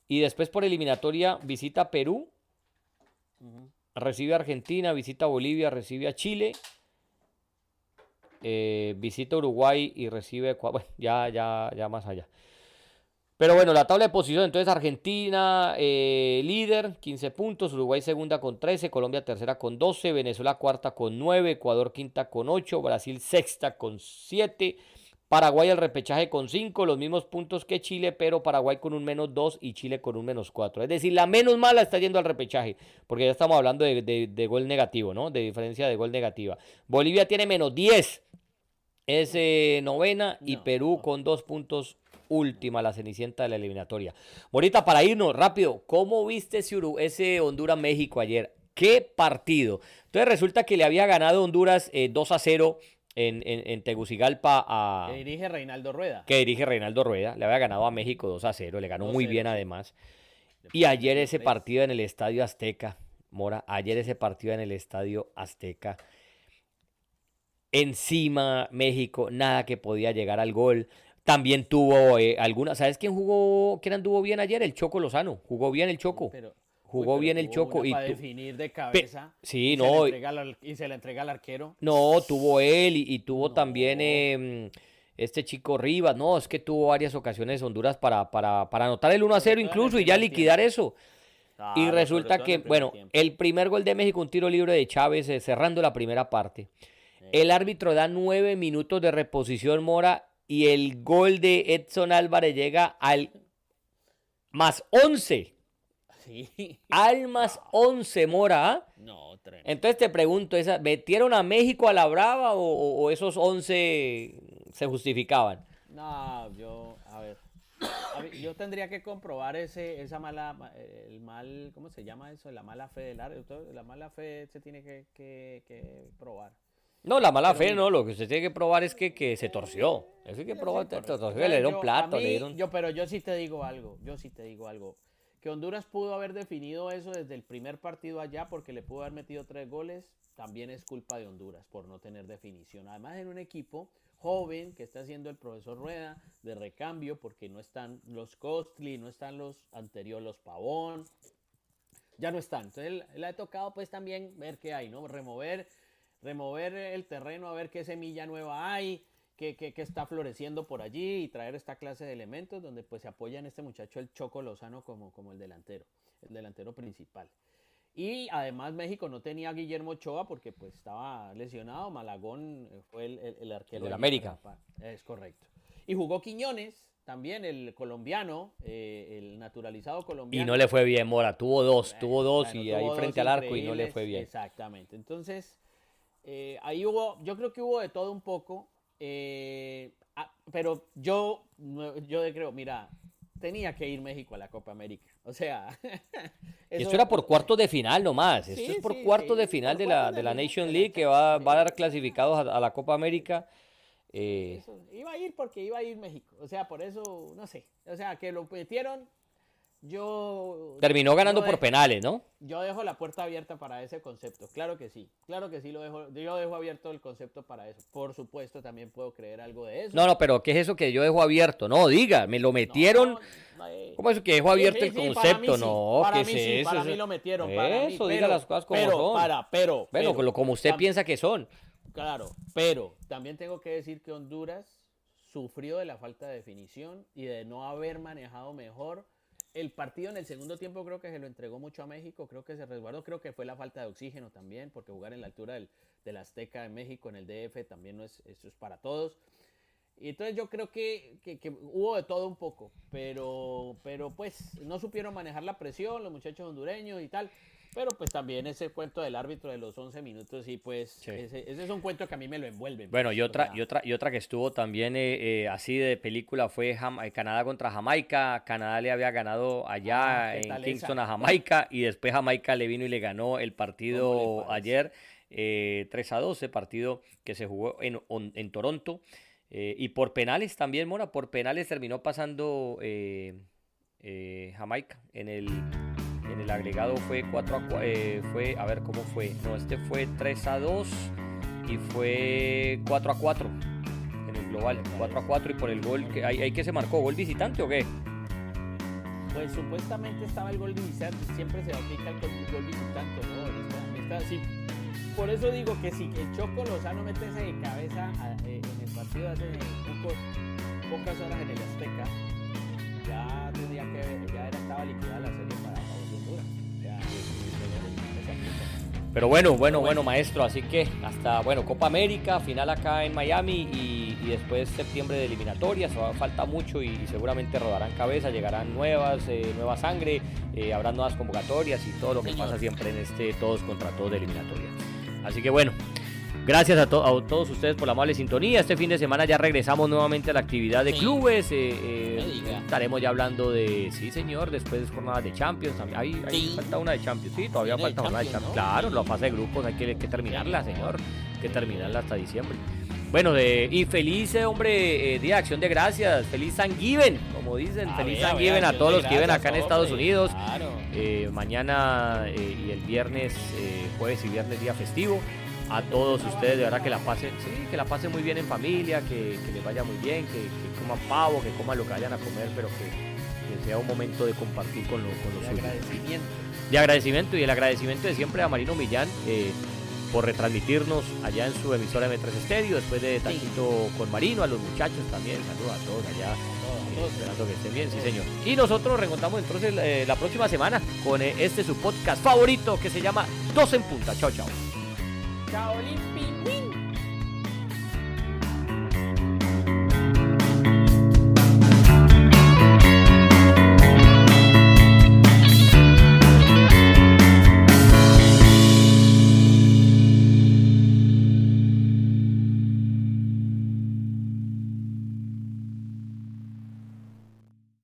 Y después por eliminatoria visita Perú, recibe a Argentina, visita Bolivia, recibe a Chile, visita Uruguay y recibe, bueno, ya, ya, ya más allá. Pero bueno, la tabla de posición, entonces Argentina eh, líder, 15 puntos, Uruguay segunda con 13, Colombia tercera con 12, Venezuela cuarta con 9, Ecuador quinta con 8, Brasil sexta con 7, Paraguay el repechaje con 5, los mismos puntos que Chile, pero Paraguay con un menos 2 y Chile con un menos 4. Es decir, la menos mala está yendo al repechaje, porque ya estamos hablando de, gol negativo, ¿no? De diferencia de gol negativa. Bolivia tiene menos 10, es eh, novena, y Perú con 2 puntos última, la cenicienta de la eliminatoria. Morita, para irnos rápido, ¿cómo viste ese, Honduras-México ayer? ¿Qué partido? Entonces resulta que le había ganado Honduras 2 eh, a 0 en, Tegucigalpa a...
Que dirige Reinaldo Rueda.
Que dirige Reinaldo Rueda. Le había ganado a México 2 a 0. Le ganó muy bien además. Y ayer ese partido en el Estadio Azteca, Mora, ayer ese partido en el Estadio Azteca. Encima México, nada que podía llegar al gol. También tuvo eh, alguna. ¿Sabes quién jugó? ¿Quién anduvo bien ayer? El Choco Lozano. Jugó bien el Choco. Jugó bien el Choco.
y para definir de cabeza.
sí, y no.
Se y se le entrega al arquero.
No, tuvo él y, tuvo también. Em, este chico Rivas, no, es que tuvo varias ocasiones Honduras para, para, para anotar el 1 a 0 incluso y ya liquidar eso. y resulta que, bueno, el primer gol de México, un tiro libre de Chávez eh, cerrando la primera parte. El árbitro da nueve minutos de reposición Mora y el gol de Edson Álvarez llega al más 11. Sí. Al más 11, Mora. No, tremendo. Entonces te pregunto, ¿metieron a México a la brava o, esos 11 se justificaban?
No, yo, a ver, yo tendría que comprobar ese, esa mala, el mal, ¿cómo se llama eso? La mala fe del árbitro. La mala fe se tiene que, que probar.
No, la mala fe no, lo que usted tiene que probar es que, que se torció. Eso hay que probar, se torció, le dieron plato, le dieron...
Yo, pero yo sí te digo algo, yo sí te digo algo. Que Honduras pudo haber definido eso desde el primer partido allá porque le pudo haber metido tres goles, también es culpa de Honduras por no tener definición. Además en un equipo joven que está haciendo el profesor Rueda de recambio porque no están los Costly, no están los anteriores, los Pavón, ya no están. Entonces le ha tocado pues también ver qué hay, ¿no? Remover remover el terreno a ver qué semilla nueva hay, qué, qué, está floreciendo por allí y traer esta clase de elementos donde pues se apoya en este muchacho el Choco Lozano como, como el delantero, el delantero principal. Y además México no tenía a Guillermo Ochoa porque pues estaba lesionado, Malagón fue el, el, arquero.
De América.
Es correcto. Y jugó Quiñones, también el colombiano, eh, el naturalizado colombiano.
Y no le fue bien, Mora, tuvo dos, tuvo dos y ahí frente al arco y no le fue bien.
Exactamente. Entonces, eh, ahí hubo, yo creo que hubo de todo un poco, eh, ah, pero yo, yo creo, mira, tenía que ir México a la Copa América. O sea,
eso, era por cuartos de final nomás. Esto es por cuartos de final de la, de la Nation League que va, va a dar clasificados a, la Copa América.
Eh, iba a ir porque iba a ir México. O sea, por eso, no sé. O sea, que lo metieron yo.
Terminó ganando por penales, ¿no?
Yo dejo la puerta abierta para ese concepto. Claro que sí. Claro que sí lo dejo. Yo dejo abierto el concepto para eso. Por supuesto, también puedo creer algo de eso.
No, no, pero ¿qué es eso que yo dejo abierto? No, diga, me lo metieron. ¿Cómo es que dejo abierto el concepto? no,
para mí, sí, para mí lo metieron.
eso, diga las cosas como
pero,
son.
Para, pero,
bueno, como usted piensa que son.
Claro, pero también tengo que decir que Honduras sufrió de la falta de definición y de no haber manejado mejor el partido en el segundo tiempo creo que se lo entregó mucho a México, creo que se resguardó, creo que fue la falta de oxígeno también, porque jugar en la altura del, Azteca de México, en el DF, también no es, eso es para todos. Y entonces yo creo que, que, hubo de todo un poco, pero, pero pues no supieron manejar la presión los muchachos hondureños y tal. Pero pues también ese cuento del árbitro de los 11 minutos, y pues Ese, es un cuento que a mí me lo envuelve.
Bueno, y otra, y otra, y otra que estuvo también eh, eh, así de película fue eh, Canadá contra Jamaica. Canadá le había ganado allá ah, en Kingston a Jamaica y después Jamaica le vino y le ganó el partido ayer 3 a 12, partido que se jugó en, en Toronto. y por penales también, Mora, por penales terminó pasando Jamaica en el en el agregado fue 4 a 4, eh, fue, a ver cómo fue. No, este fue 3 a 2 y fue 4 a 4 en el global. 4 a 4 y por el gol, que ¿hay, que se marcó? ¿Gol visitante o qué?
Pues supuestamente estaba el gol visitante, siempre se aplica el gol visitante, ¿no? sí. Por eso digo que si el Choco Lozano mete ese de cabeza eh, en el partido hace pocas horas en el Azteca, ya tendría que ya era, estaba liquidada la serie para
pero bueno, bueno, bueno, maestro. Así que hasta, bueno, Copa América, final acá en Miami y, después septiembre de eliminatorias. Falta mucho y, seguramente rodarán cabeza, llegarán nuevas, eh, nueva sangre, eh, habrá nuevas convocatorias y todo lo que pasa siempre en este todos contra todos de eliminatoria. Así que bueno, Gracias a, todos ustedes por la amable sintonía. Este fin de semana ya regresamos nuevamente a la actividad de clubes. Eh, eh, estaremos ya hablando de, sí señor, después de jornadas de Champions. Hay, falta una de Champions, sí, todavía falta una de Champions. Claro, la fase de grupos hay que, terminarla, señor. Hay que terminarla hasta diciembre. Bueno, de, y feliz, eh, hombre, Día de Acción de Gracias. Feliz San Given, como dicen. feliz San Given a todos los que viven acá en Estados Unidos. mañana y el viernes, jueves y viernes, día festivo a todos ustedes, de verdad que la pasen, sí, que la pasen muy bien en familia, que, les vaya muy bien, que, coman pavo, que coman lo que vayan a comer, pero que, sea un momento de compartir con, lo, con los
de. Agradecimiento.
De agradecimiento y el agradecimiento de siempre a Marino Millán eh, por retransmitirnos allá en su emisora M3 Estéreo, después de Taquito sí. con Marino, a los muchachos también, saludos a todos allá. Eh, esperando que estén bien, sí señor. Y nosotros reencontramos entonces eh, la próxima semana con este su podcast favorito que se llama Dos en Punta. Chao, chao.
Shaolin Pinguim.